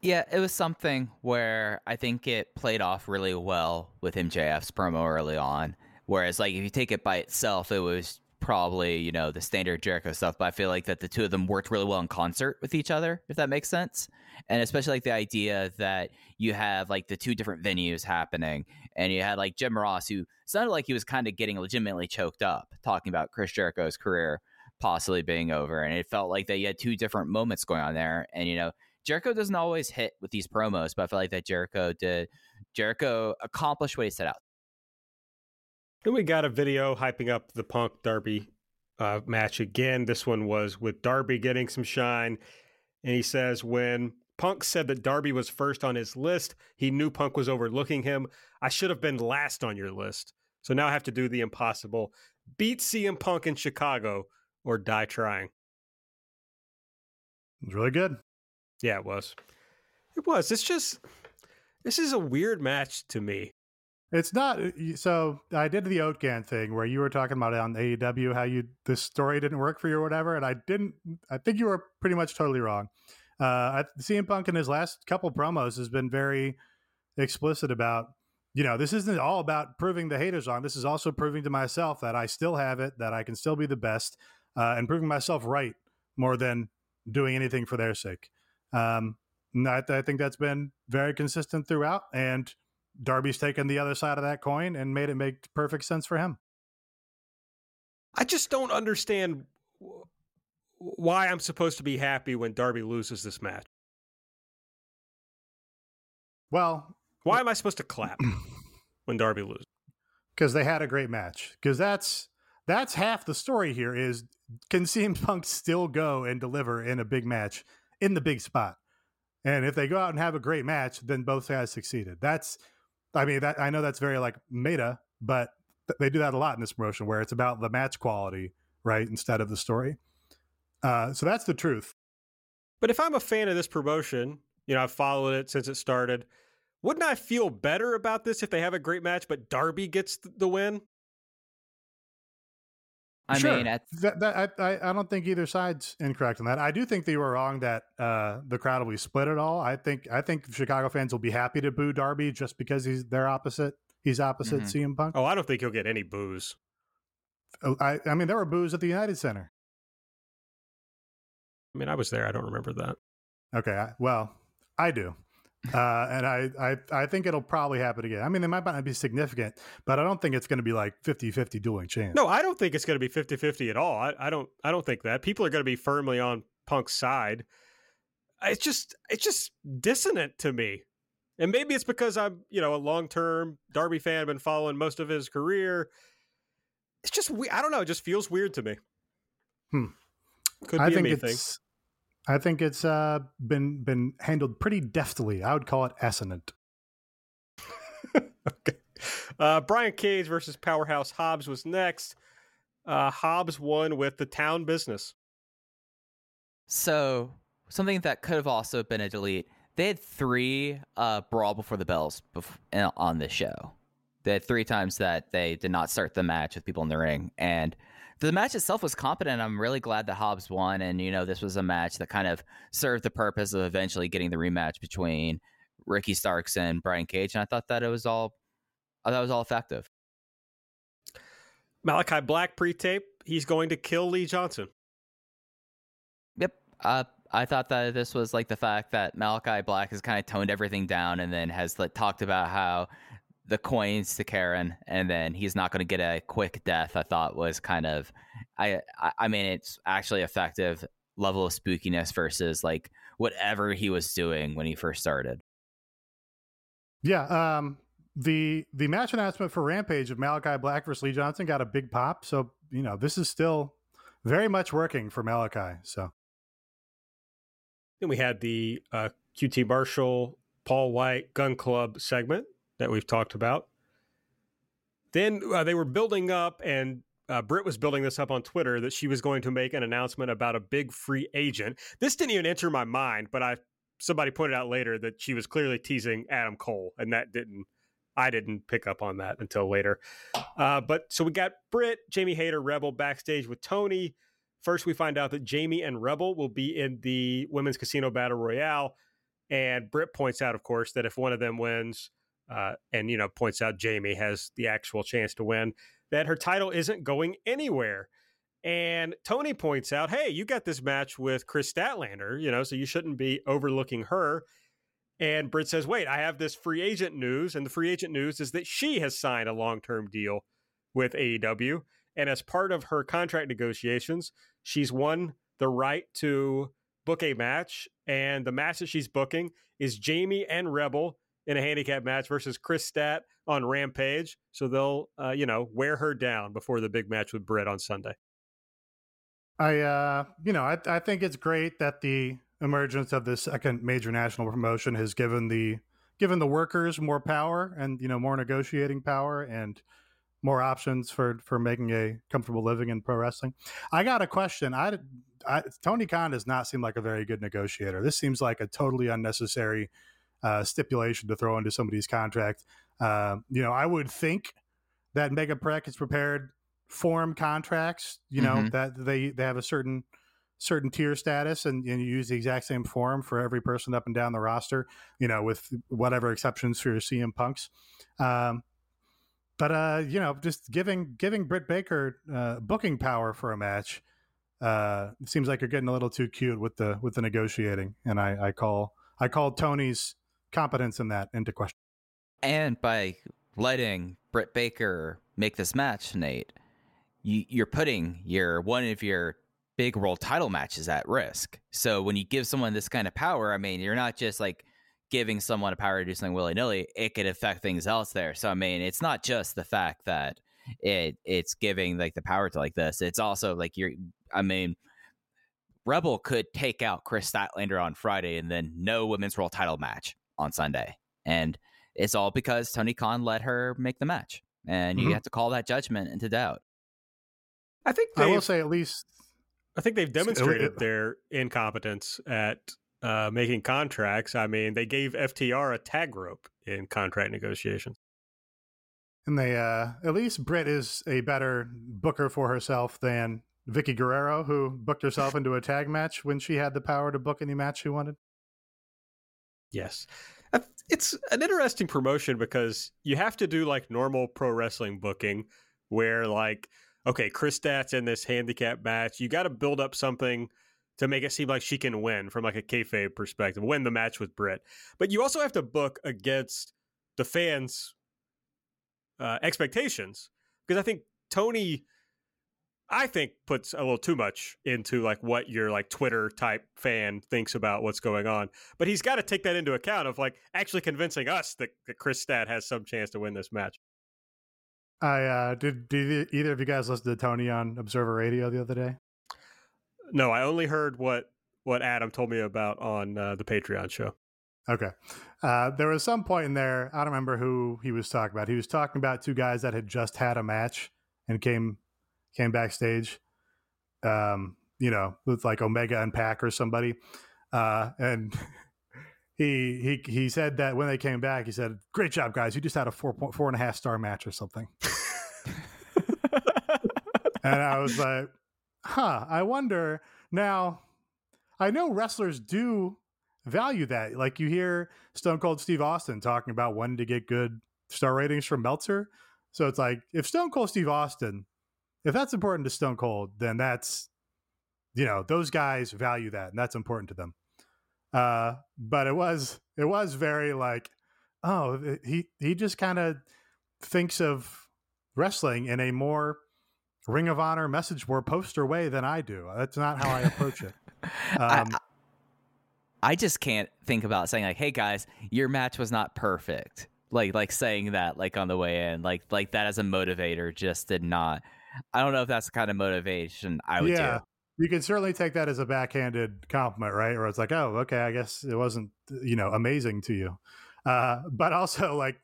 Yeah, it was something where I think it played off really well with MJF's promo early on. Whereas, like, if you take it by itself, it was probably, you know, the standard Jericho stuff. But I feel like that the two of them worked really well in concert with each other, if that makes sense. And especially like the idea that you have like the two different venues happening, and you had like Jim Ross, who sounded like he was kind of getting legitimately choked up talking about Chris Jericho's career possibly being over. And it felt like that you had two different moments going on there. And, you know, Jericho doesn't always hit with these promos, but I feel like that Jericho did. Jericho accomplished what he set out. Then we got a video hyping up the Punk Darby uh, match again. This one was with Darby getting some shine. And he says, when Punk said that Darby was first on his list, he knew Punk was overlooking him. I should have been last on your list. So now I have to do the impossible beat CM Punk in Chicago or die trying. It was really good. Yeah, it was. It was. It's just, this is a weird match to me. It's not uh, so. I did the Oatgan thing where you were talking about it on AEW how you this story didn't work for you or whatever, and I didn't. I think you were pretty much totally wrong. Uh, CM Punk in his last couple promos has been very explicit about you know this isn't all about proving the haters wrong. This is also proving to myself that I still have it, that I can still be the best, uh, and proving myself right more than doing anything for their sake. Um, I, I think that's been very consistent throughout, and Darby's taken the other side of that coin and made it make perfect sense for him. I just don't understand why I'm supposed to be happy when Darby loses this match. Well, Why am I supposed to clap when Darby loses? because they had a great match. Because that's that's half the story here. Is can CM Punk still go and deliver in a big match in the big spot? And if they go out and have a great match, then both guys succeeded. That's, I mean, that I know that's very like meta, but th- they do that a lot in this promotion where it's about the match quality, right, instead of the story. Uh, so that's the truth. But if I'm a fan of this promotion, you know, I've followed it since it started. Wouldn't I feel better about this if they have a great match, but Darby gets the win? I sure. mean, at, that, that, I, I, I don't think either side's incorrect on that. I do think they were wrong that uh, the crowd will be split at all. I think I think Chicago fans will be happy to boo Darby just because he's their opposite. He's opposite Mhm. CM Punk. Oh, I don't think he'll get any boos. Oh, I, I mean, there were boos at the United Center. I mean, I was there. I don't remember that. Okay, I, well, I do. Uh, and I, I, I think it'll probably happen again. I mean, it might not be significant, but I don't think it's going to be like 50 50 dueling chance. No, I don't think it's going to be 50-50 at all. I, I don't I don't think that. People are going to be firmly on Punk's side. It's just it's just dissonant to me. And maybe it's because I'm, you know, a long-term Darby fan, been following most of his career. It's just we I don't know, it just feels weird to me. Hmm. Could I be a think it's. thing. I think it's uh, been been handled pretty deftly. I would call it assonant. okay. Uh, Brian Cage versus Powerhouse Hobbs was next. Uh, Hobbs won with the town business. so something that could have also been a delete. They had three uh, brawl before the bells bef- on this show. They had three times that they did not start the match with people in the ring, and the match itself was competent. I'm really glad that Hobbs won, and you know this was a match that kind of served the purpose of eventually getting the rematch between Ricky Starks and Brian Cage, and I thought that it was all, I thought was all effective. Malakai Black pre-tape. He's going to kill Lee Johnson. Yep. Uh, I thought that this was like the fact that Malakai Black has kind of toned everything down and then has like, talked about how the coins to Charon and then he's not going to get a quick death. I thought was kind of, I, I, I mean, it's actually effective level of spookiness versus like whatever he was doing when he first started. Yeah. Um, the the match announcement for Rampage of Malakai Black versus Lee Johnson got a big pop. So you know this is still very much working for Malakai. So Then we had the uh, QT Marshall, Paul White Gunn Club segment that we've talked about. Then uh, they were building up, and uh, Britt was building this up on Twitter that she was going to make an announcement about a big free agent. This didn't even enter my mind, but I somebody pointed out later that she was clearly teasing Adam Cole, and that didn't. I didn't pick up on that until later. Uh, but so we got Britt, Jamie Hayter, Rebel backstage with Tony. First, we find out that Jamie and Rebel will be in the Women's Casino Battle Royale. And Britt points out, of course, that if one of them wins, uh, and, you know, points out Jamie has the actual chance to win, that her title isn't going anywhere. And Tony points out, hey, you got this match with Kris Statlander, you know, so you shouldn't be overlooking her. And Britt says, wait, I have this free agent news. And the free agent news is that she has signed a long term deal with AEW. And as part of her contract negotiations, she's won the right to book a match. And the match that she's booking is Jamie and Rebel in a handicap match versus Kris Stat on Rampage. So they'll, uh, you know, wear her down before the big match with Britt on Sunday. I, uh, you know, I, I think it's great that the emergence of this second major national promotion has given the given the workers more power and you know more negotiating power and more options for for making a comfortable living in pro wrestling. I got a question. I, I Tony Khan does not seem like a very good negotiator. This seems like a totally unnecessary uh, stipulation to throw into somebody's contract. Uh, you know, I would think that Mega Prec has prepared form contracts. You know Mhm. that they they have a certain certain tier status and, and you use the exact same form for every person up and down the roster. You know, with whatever exceptions for your CM Punks. Um, but uh, you know, just giving giving Britt Baker uh, booking power for a match uh, seems like you're getting a little too cute with the with the negotiating, and I, I call I call Tony's competence in that into question. And by letting Britt Baker make this match, Nate, you, you're putting your one of your big world title matches at risk. So when you give someone this kind of power, I mean, you're not just like giving someone a power to do something willy nilly. It could affect things else there. So I mean, it's not just the fact that it it's giving like the power to like this. It's also like you're. I mean, Rebel could take out Kris Statlander on Friday and then no women's world title match on Sunday, and it's all because Tony Khan let her make the match, and you Mhm. have to call that judgment into doubt. I think I will say at least I think they've demonstrated it- their incompetence at uh, making contracts. I mean, they gave FTR a tag rope in contract negotiations. And they, uh, at least Britt is a better booker for herself than Vickie Guerrero, who booked herself into a tag match when she had the power to book any match she wanted. Yes. It's an interesting promotion because you have to do like normal pro wrestling booking where like okay, Kris Stat's in this handicap match. You got to build up something to make it seem like she can win from like a kayfabe perspective, win the match with Britt. But you also have to book against the fans' uh, expectations because I think Tony, I think puts a little too much into like what your like Twitter type fan thinks about what's going on. But he's got to take that into account of like actually convincing us that, that Kris Stat has some chance to win this match. I uh, did. Did either of you guys listen to Tony on Observer Radio the other day? No, I only heard what what Adam told me about on uh, the Patreon show. Okay. Uh, there was some point in there, I don't remember who he was talking about. He was talking about two guys that had just had a match and came came backstage. Um, you know, with like Omega and Pac or somebody. Uh, and he he he said that when they came back, he said, Great job, guys. You just had a four point four and a half star match or something. and I was like, huh, I wonder now. I know wrestlers do value that. Like you hear Stone Cold Steve Austin talking about wanting to get good star ratings from Meltzer. So it's like if Stone Cold Steve Austin, if that's important to Stone Cold, then that's you know those guys value that, and that's important to them. Uh, but it was it was very like, oh, he he just kind of thinks of wrestling in a more Ring of Honor message board poster way than I do. That's not how I approach it. I, Um, I just can't think about saying like, "Hey guys, your match was not perfect." Like like saying that like on the way in, like like that as a motivator just did not. I don't know if that's the kind of motivation I would yeah, do. you can certainly take that as a backhanded compliment, right? Where it's like, oh, okay, I guess it wasn't, you know, amazing to you. Uh, but also like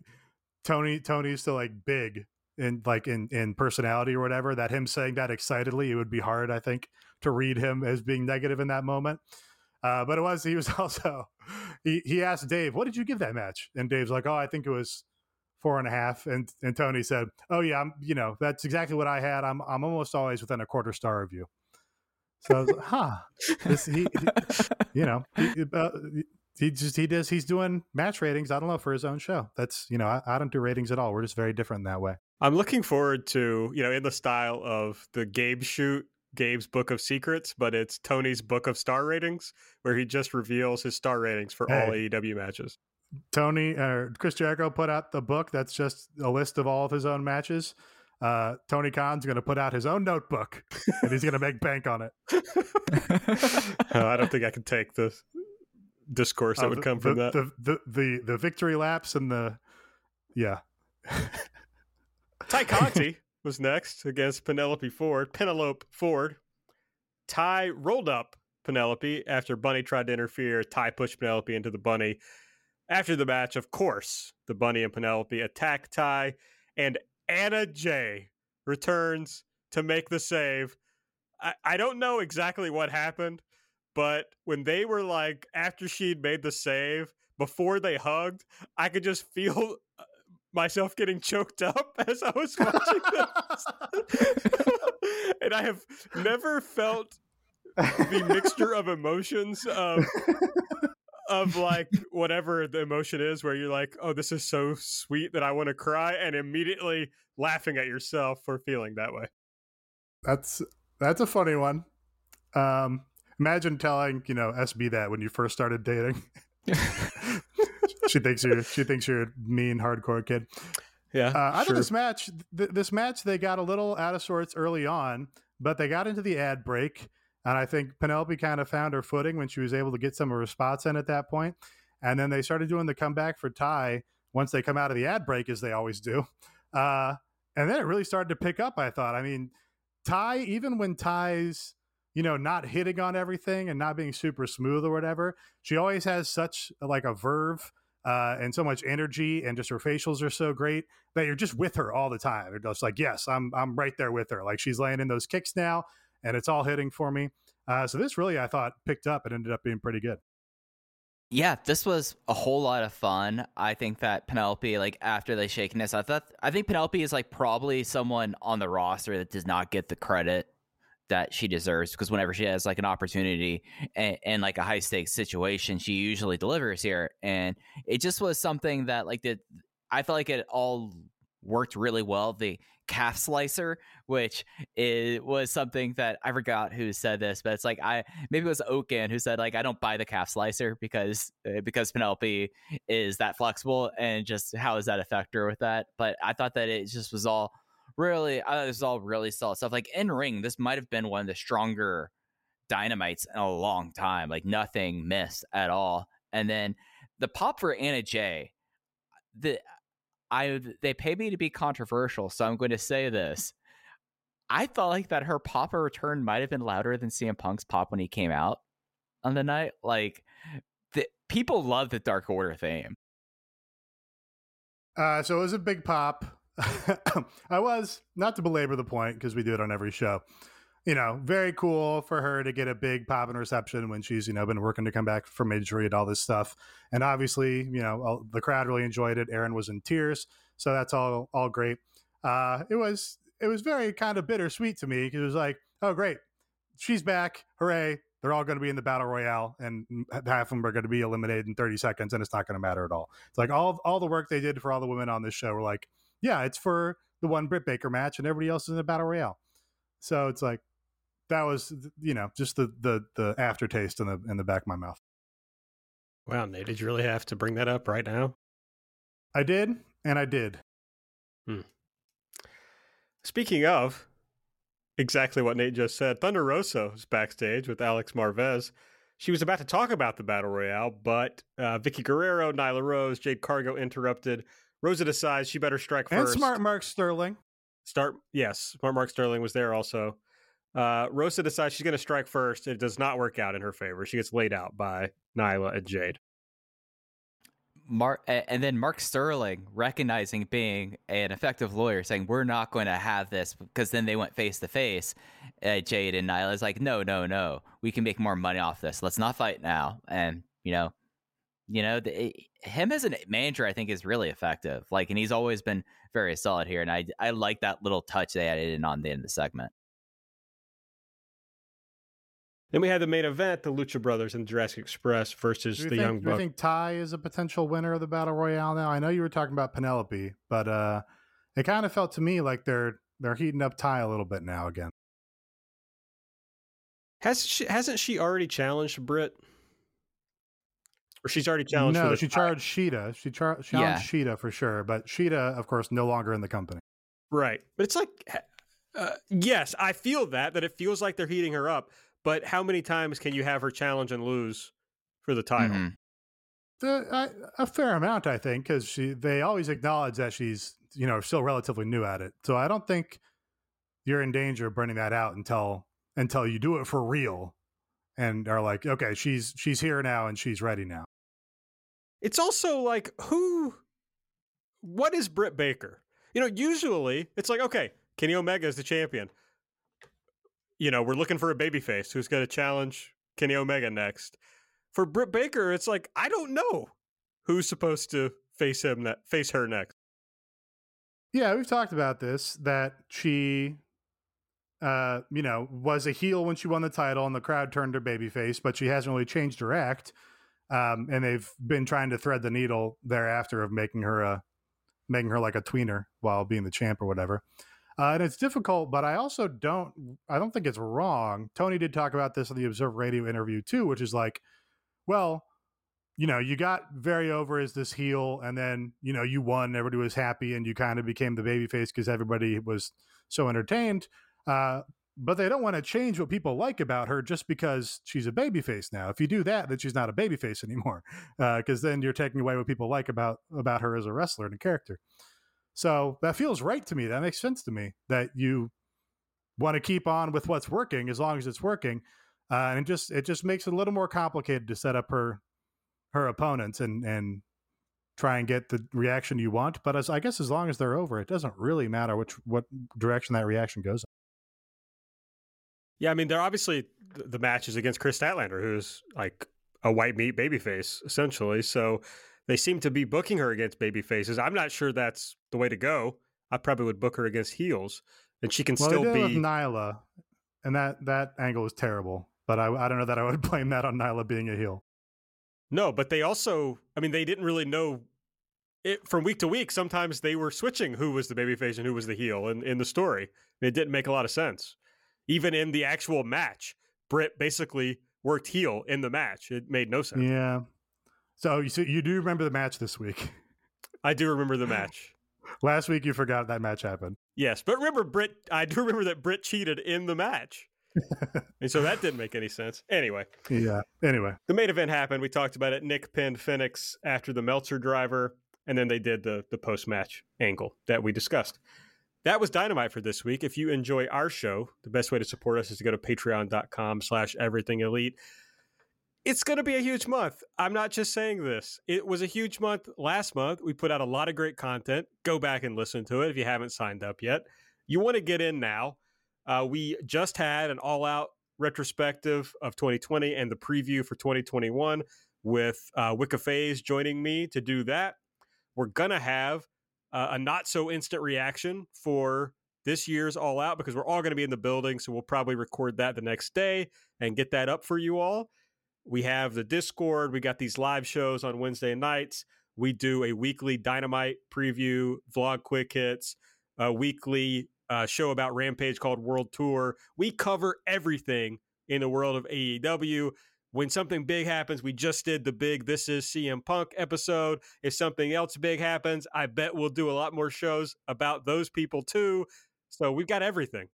Tony, Tony's still like big in like in in personality or whatever. That him saying that excitedly, it would be hard, I think, to read him as being negative in that moment. Uh, but it was he was also he he asked Dave, "What did you give that match?" And Dave's like, "Oh, I think it was four and a half." And and Tony said, "Oh yeah, I'm you know that's exactly what I had. I'm I'm almost always within a quarter star of you." So I was like, "Huh." This he, he you know he, uh, he just he does he's doing match ratings. I don't know for his own show. That's you know I, I don't do ratings at all. We're just very different in that way. I'm looking forward to, you know, in the style of the Gabe shoot, Gabe's Book of Secrets, but it's Tony's Book of Star Ratings, where he just reveals his star ratings for all AEW matches. Tony or Chris Jericho put out the book that's just a list of all of his own matches. Uh, Tony Khan's going to put out his own notebook and he's going to make bank on it. Uh, I don't think I can take the discourse that Uh, would the- come from the, that. The, the the the victory laps and the yeah. Ty Conti was next against Penelope Ford. Penelope Ford. Ty rolled up Penelope after Bunny tried to interfere. Ty pushed Penelope into the Bunny. After the match, of course, the Bunny and Penelope attack Ty, and Anna Jay returns to make the save. I, I don't know exactly what happened, but when they were like, after she'd made the save, before they hugged, I could just feel uh, myself getting choked up as I was watching this. and I have never felt the mixture of emotions of of like whatever the emotion is where you're like, oh, this is so sweet that I want to cry, and immediately laughing at yourself for feeling that way. That's that's a funny one. Um, imagine telling you know SB that when you first started dating. she thinks you're she thinks you're a mean hardcore kid. Yeah. Uh, I sure. thought this match, th- this match, they got a little out of sorts early on, but they got into the ad break, and I think Penelope kind of found her footing when she was able to get some of her spots in at that point, and then they started doing the comeback for Ty once they come out of the ad break, as they always do, uh, and then it really started to pick up. I thought, I mean, Ty, even when Ty's you know not hitting on everything and not being super smooth or whatever, she always has such like a verve. Uh, and so much energy, and just her facials are so great that you're just with her all the time. You're just like, yes, I'm I'm right there with her. Like she's laying in those kicks now, and it's all hitting for me. Uh, so this really, I thought, picked up and ended up being pretty good. Yeah, this was a whole lot of fun. I think that Penelope, like after they shaken this, I thought I think Penelope is like probably someone on the roster that does not get the credit that she deserves because whenever she has like an opportunity and, and, like a high stakes situation, she usually delivers here. And it just was something that like that I felt like it all worked really well. The calf slicer, which it was something that I forgot who said this, but it's like I maybe it was Oaken who said like I don't buy the calf slicer because uh, because Penelope is that flexible and just how does that affect her with that? But I thought that it just was all really I thought this was all really solid stuff. Like in ring, this might have been one of the stronger dynamites in a long time. Like nothing missed at all. And then the pop for Anna Jay, the I they pay me to be controversial, so I'm going to say this. I felt like that her pop return might have been louder than CM Punk's pop when he came out on the night. Like the people love the Dark Order theme. Uh, so it was a big pop. I was not to belabor the point because we do it on every show. You know, very cool for her to get a big pop and reception when she's you know been working to come back from injury and all this stuff. And obviously, you know, the crowd really enjoyed it. Aaron was in tears, so that's all all great. Uh, it was it was very kind of bittersweet to me because it was like, oh great, she's back, hooray! They're all going to be in the battle royale, and half of them are going to be eliminated in 30 seconds, and it's not going to matter at all. It's like all all the work they did for all the women on this show were like, yeah, it's for the one Britt Baker match, and everybody else is in the battle royale. So it's like that was you know just the the the aftertaste in the in the back of my mouth. Wow, Nate, did you really have to bring that up right now? I did, and I did. Hmm. Speaking of exactly what Nate just said, Thunder Rosa was backstage with Alex Marvez. She was about to talk about the battle royale, but uh, Vickie Guerrero, Nyla Rose, Jade Cargill interrupted. Rosa decides she better strike first. And smart Mark Sterling. Start yes, smart Mark Sterling was there also. Uh, Rosa decides she's going to strike first. It does not work out in her favor. She gets laid out by Nyla and Jade. Mark, and then Mark Sterling recognizing being an effective lawyer, saying we're not going to have this because then they went face to face. Jade and Nyla is like, no, no, no, we can make more money off this. Let's not fight now. And you know, you know, the, him as a manager, I think is really effective. Like, and he's always been very solid here. And I, I like that little touch they added in on the end of the segment. Then we had the main event, the Lucha Brothers and Jurassic Express versus the think, Young Bucks. Do you think Ty is a potential winner of the Battle Royale now? I know you were talking about Penelope, but uh, it kind of felt to me like they're they're heating up Ty a little bit now again. Has she, hasn't she already challenged Britt? Or she's already challenged. No, she charged Shida. She char- challenged Yeah. Shida for sure, but Shida, of course, no longer in the company. Right. But it's like, uh, yes, I feel that, that it feels like they're heating her up. But how many times can you have her challenge and lose for the title? Mhm. The, I, a fair amount, I think, because she they always acknowledge that she's you know still relatively new at it. So I don't think you're in danger of burning that out until until you do it for real and are like, okay, she's she's here now and she's ready now. It's also like, who, what is Britt Baker? You know, usually it's like, okay, Kenny Omega is the champion. You know, we're looking for a babyface who's going to challenge Kenny Omega next. For Britt Baker, it's like, I don't know who's supposed to face him, ne- face her next. Yeah, we've talked about this that she uh, you know, was a heel when she won the title and the crowd turned her babyface, but she hasn't really changed her act. Um, and they've been trying to thread the needle thereafter of making her a making her like a tweener while being the champ or whatever. Uh, and it's difficult, but I also don't I don't think it's wrong. Tony did talk about this in the Observe Radio interview too, which is like, well, you know, you got very over as this heel, and then you know you won, everybody was happy, and you kind of became the babyface because everybody was so entertained. Uh, but they don't want to change what people like about her just because she's a babyface now. If you do that, then she's not a babyface anymore, because uh, then you're taking away what people like about about her as a wrestler and a character. So that feels right to me. That makes sense to me that you want to keep on with what's working as long as it's working, uh, and it just it just makes it a little more complicated to set up her her opponents and and try and get the reaction you want. But as I guess as long as they're over, it doesn't really matter which what direction that reaction goes. Yeah, I mean, they're obviously the matches against Kris Statlander, who's like a white meat babyface essentially. So they seem to be booking her against baby faces. I'm not sure that's the way to go. I probably would book her against heels, and she can well, still they did it be with Nyla, and that that angle was terrible. But I, I don't know that I would blame that on Nyla being a heel. No, but they also, I mean, they didn't really know it from week to week. Sometimes they were switching who was the babyface and who was the heel in, in the story. And it didn't make a lot of sense. Even in the actual match, Britt basically worked heel in the match. It made no sense. Yeah. So you so you do remember the match this week? I do remember the match. Last week you forgot that match happened. Yes, but remember Britt. I do remember that Britt cheated in the match, and so that didn't make any sense. Anyway, Yeah. Anyway, the main event happened. We talked about it. Nick pinned Fenix after the Meltzer driver, and then they did the the post match angle that we discussed. That was dynamite for this week. If you enjoy our show, the best way to support us is to go to patreon.com slash everything elite. It's going to be a huge month. I'm not just saying this. It was a huge month last month. We put out a lot of great content. Go back and listen to it if you haven't signed up yet. You want to get in now. Uh, we just had an all out retrospective of 2020 and the preview for 2021 with uh, Wicca Phase joining me to do that. We're going to have uh, a not so instant reaction for this year's All Out because we're all going to be in the building. So we'll probably record that the next day and get that up for you all. We have the Discord. We got these live shows on Wednesday nights. We do a weekly Dynamite preview, vlog quick hits, a weekly uh, show about Rampage called World Tour. We cover everything in the world of AEW. When something big happens, we just did the big This Is CM Punk episode. If something else big happens, I bet we'll do a lot more shows about those people too. So we've got everything.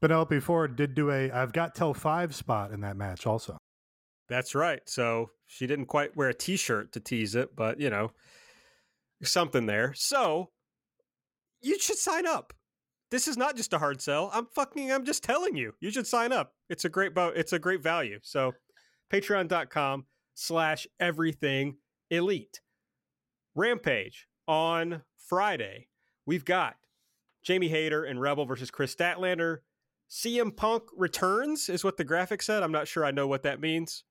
Penelope Ford did do a I've got till five spot in that match also. That's right. So she didn't quite wear a t shirt to tease it, but you know, something there. So you should sign up. This is not just a hard sell. I'm fucking I'm just telling you. You should sign up. It's a great boat. it's a great value. So patreon.com slash everything elite. Rampage on Friday. We've got Jamie Hayter and Rebel versus Kris Statlander. CM Punk returns is what the graphic said. I'm not sure I know what that means.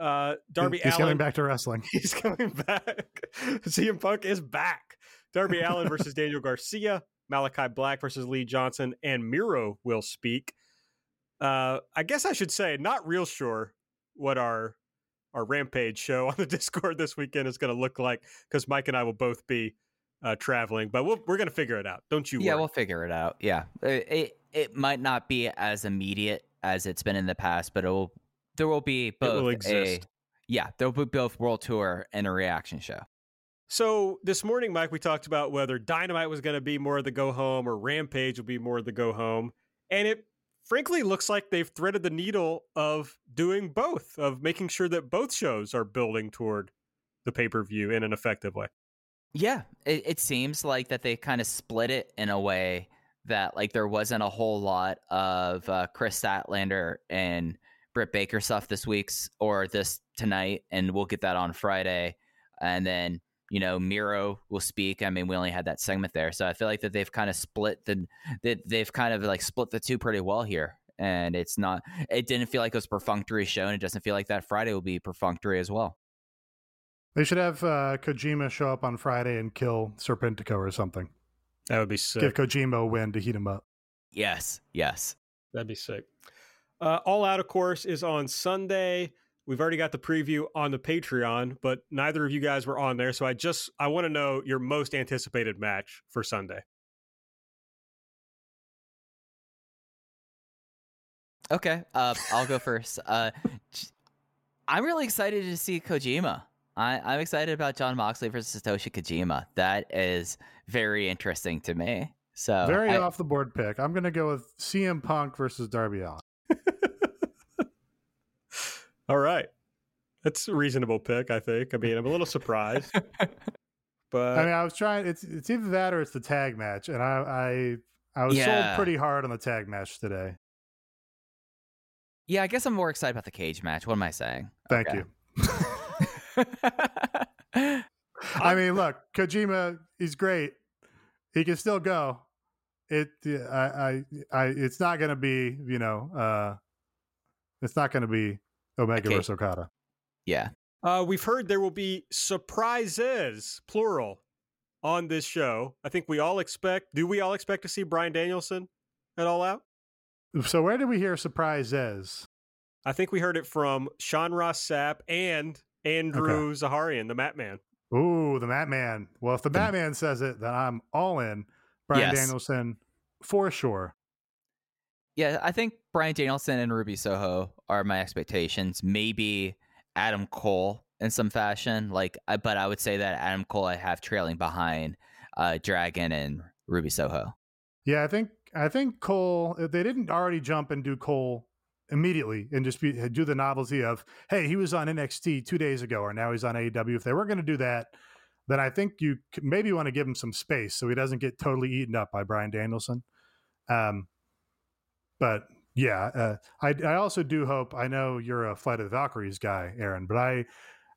Uh, Darby Allin He's Allin. coming back to wrestling. He's coming back. CM Punk is back. Darby Allin versus Daniel Garcia. Malakai Black versus Lee Johnson. And Miro will speak. Uh, I guess I should say, not real sure what our our Rampage show on the Discord this weekend is going to look like because Mike and I will both be uh, traveling, but we'll, we're going to figure it out. Don't you yeah, worry. we'll figure it out. Yeah, it, it it might not be as immediate as it's been in the past, but it will. There will be both will a exist. yeah, there will be both world tour and a reaction show. So this morning, Mike, we talked about whether Dynamite was going to be more of the go home or Rampage will be more of the go home. And it frankly looks like they've threaded the needle of doing both, of making sure that both shows are building toward the pay per view in an effective way. Yeah, it, it seems like that they kind of split it in a way that like there wasn't a whole lot of uh, Kris Statlander and Britt Baker stuff this week's or this tonight, and we'll get that on Friday, and then you know Miro will speak. I mean, we only had that segment there, so I feel like that they've kind of split the that they've kind of like split the two pretty well here. And it's not. It didn't feel like it was perfunctory show, and it doesn't feel like that Friday will be perfunctory as well. They should have uh, Kojima show up on Friday and kill Serpentico or something. That would be sick. Give Kojima a win to heat him up. Yes, yes. That'd be sick. Uh, All Out, of course, is on Sunday. We've already got the preview on the Patreon, but neither of you guys were on there. So I just I want to know your most anticipated match for Sunday. Okay, uh, I'll go first. Uh, j- I'm really excited to see Kojima. I, I'm excited about Jon Moxley versus Satoshi Kojima. That is very interesting to me. So Very I- off the board pick. I'm going to go with CM Punk versus Darby Allin. All right. That's a reasonable pick, I think. I mean, I'm a little surprised. but I mean, I was trying. It's it's either that or it's the tag match, and I I I was Yeah. sold pretty hard on the tag match today. yeah, I guess I'm more excited about the cage match. What am I saying? Thank Okay. you. I mean, look, Kojima, he's great. He can still go. It, I, I, I it's not going to be, you know, uh, it's not going to be Omega Okay. versus Okada. Yeah. Uh, we've heard there will be surprises, plural, on this show. I think we all expect. Do we all expect to see Bryan Danielson at All Out? So where did we hear surprises? I think we heard it from Sean Ross Sapp and Andrew Zarian, the Matman. Ooh, the Matman. Well, if the Batman says it, then I'm all in. Bryan Yes. Danielson for sure. Yeah, I think Bryan Danielson and Ruby Soho are my expectations. Maybe Adam Cole in some fashion. Like, I, but I would say that Adam Cole I have trailing behind uh, Dragon and Ruby Soho. Yeah, I think I think Cole. If they didn't already jump and do Cole immediately and just be, do the novelty of, hey, he was on NXT two days ago, or now he's on AEW. If they were going to do that, then I think you maybe want to give him some space so he doesn't get totally eaten up by Bryan Danielson. Um, but yeah, uh, I I also do hope. I know you're a Flight of the Valkyries guy, Aaron, but I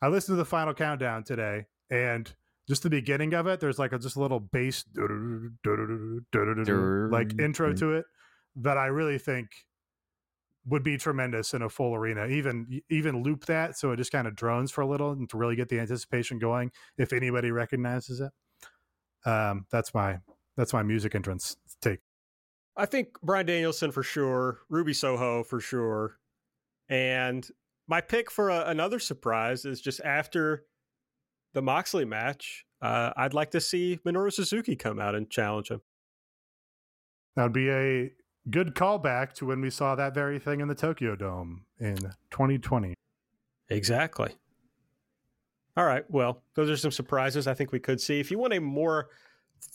I listened to the final countdown today and. Just the beginning of it, there's like a just a little bass like intro to it that I really think would be tremendous in a full arena. Even even loop that so it just kind of drones for a little and to really get the anticipation going. If anybody recognizes it, um, that's my that's my music entrance take. I think Bryan Danielson for sure, Ruby Soho for sure, and my pick for a, another surprise is just after the Moxley match. Uh, I'd like to see Minoru Suzuki come out and challenge him. That would be a good callback to when we saw that very thing in the Tokyo Dome in 2020. Exactly. All right. Well, those are some surprises I think we could see. If you want a more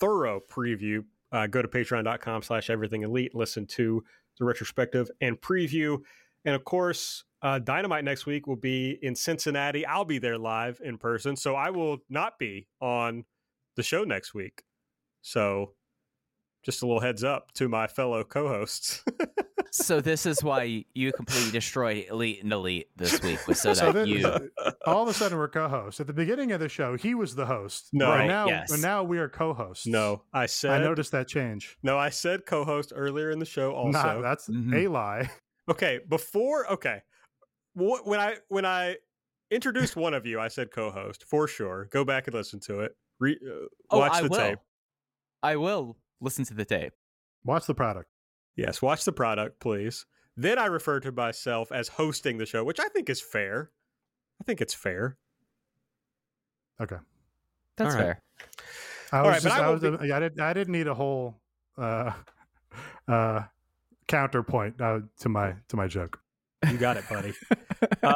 thorough preview, uh, go to patreon.com slash everything elite, listen to the retrospective and preview. And of course, uh, Dynamite next week will be in Cincinnati. I'll be there live in person. So I will not be on the show next week. So just a little heads up to my fellow co hosts. so this is why you completely destroyed Elite and Elite this week, was so that So then- you. All of a sudden, we're co-hosts. At the beginning of the show, he was the host. No. right Right, now, yes. now we are co-hosts. no, I said I noticed that change. no, I said co host earlier in the show also. Not, that's Mhm. a lie. Okay, before okay, when I when I introduced one of you, I said co-host for sure. Go back and listen to it. Re, uh, Oh, watch I the will. tape. I will listen to the tape. Watch the product. Yes, watch the product, please. Then I refer to myself as hosting the show, which I think is fair. I think it's fair. Okay. That's All right. fair. I All was right, but just, I I, won't was, I didn't. I didn't need a whole uh, uh, counterpoint uh, to my to my joke. You got it, buddy. uh,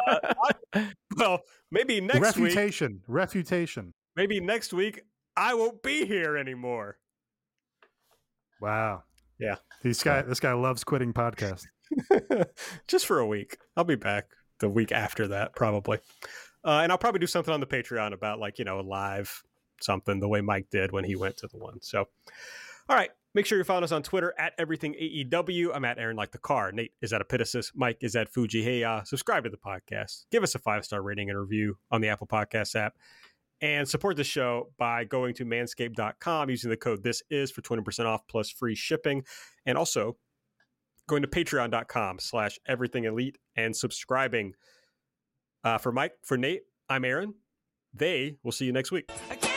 I- well, maybe next week. refutation. Refutation. Maybe next week I won't be here anymore. Wow. Yeah. This guy. This guy loves quitting podcast. just for a week. I'll be back the week after that, probably. Uh, and I'll probably do something on the Patreon about like, you know, a live something the way Mike did when he went to the one. So, all right. Make sure you follow us on Twitter at everything AEW. I'm at Aaron Like the Car. Nate is at Epitasis. Mike is at Fuji Heya. Subscribe to the podcast. Give us a five star rating and review on the Apple Podcast app. And support the show by going to manscaped.com using the code this is for 20% off plus free shipping. And also going to patreon.com slash everything elite and subscribing. Uh, for Mike, for Nate, I'm Aaron. They will see you next week. Can't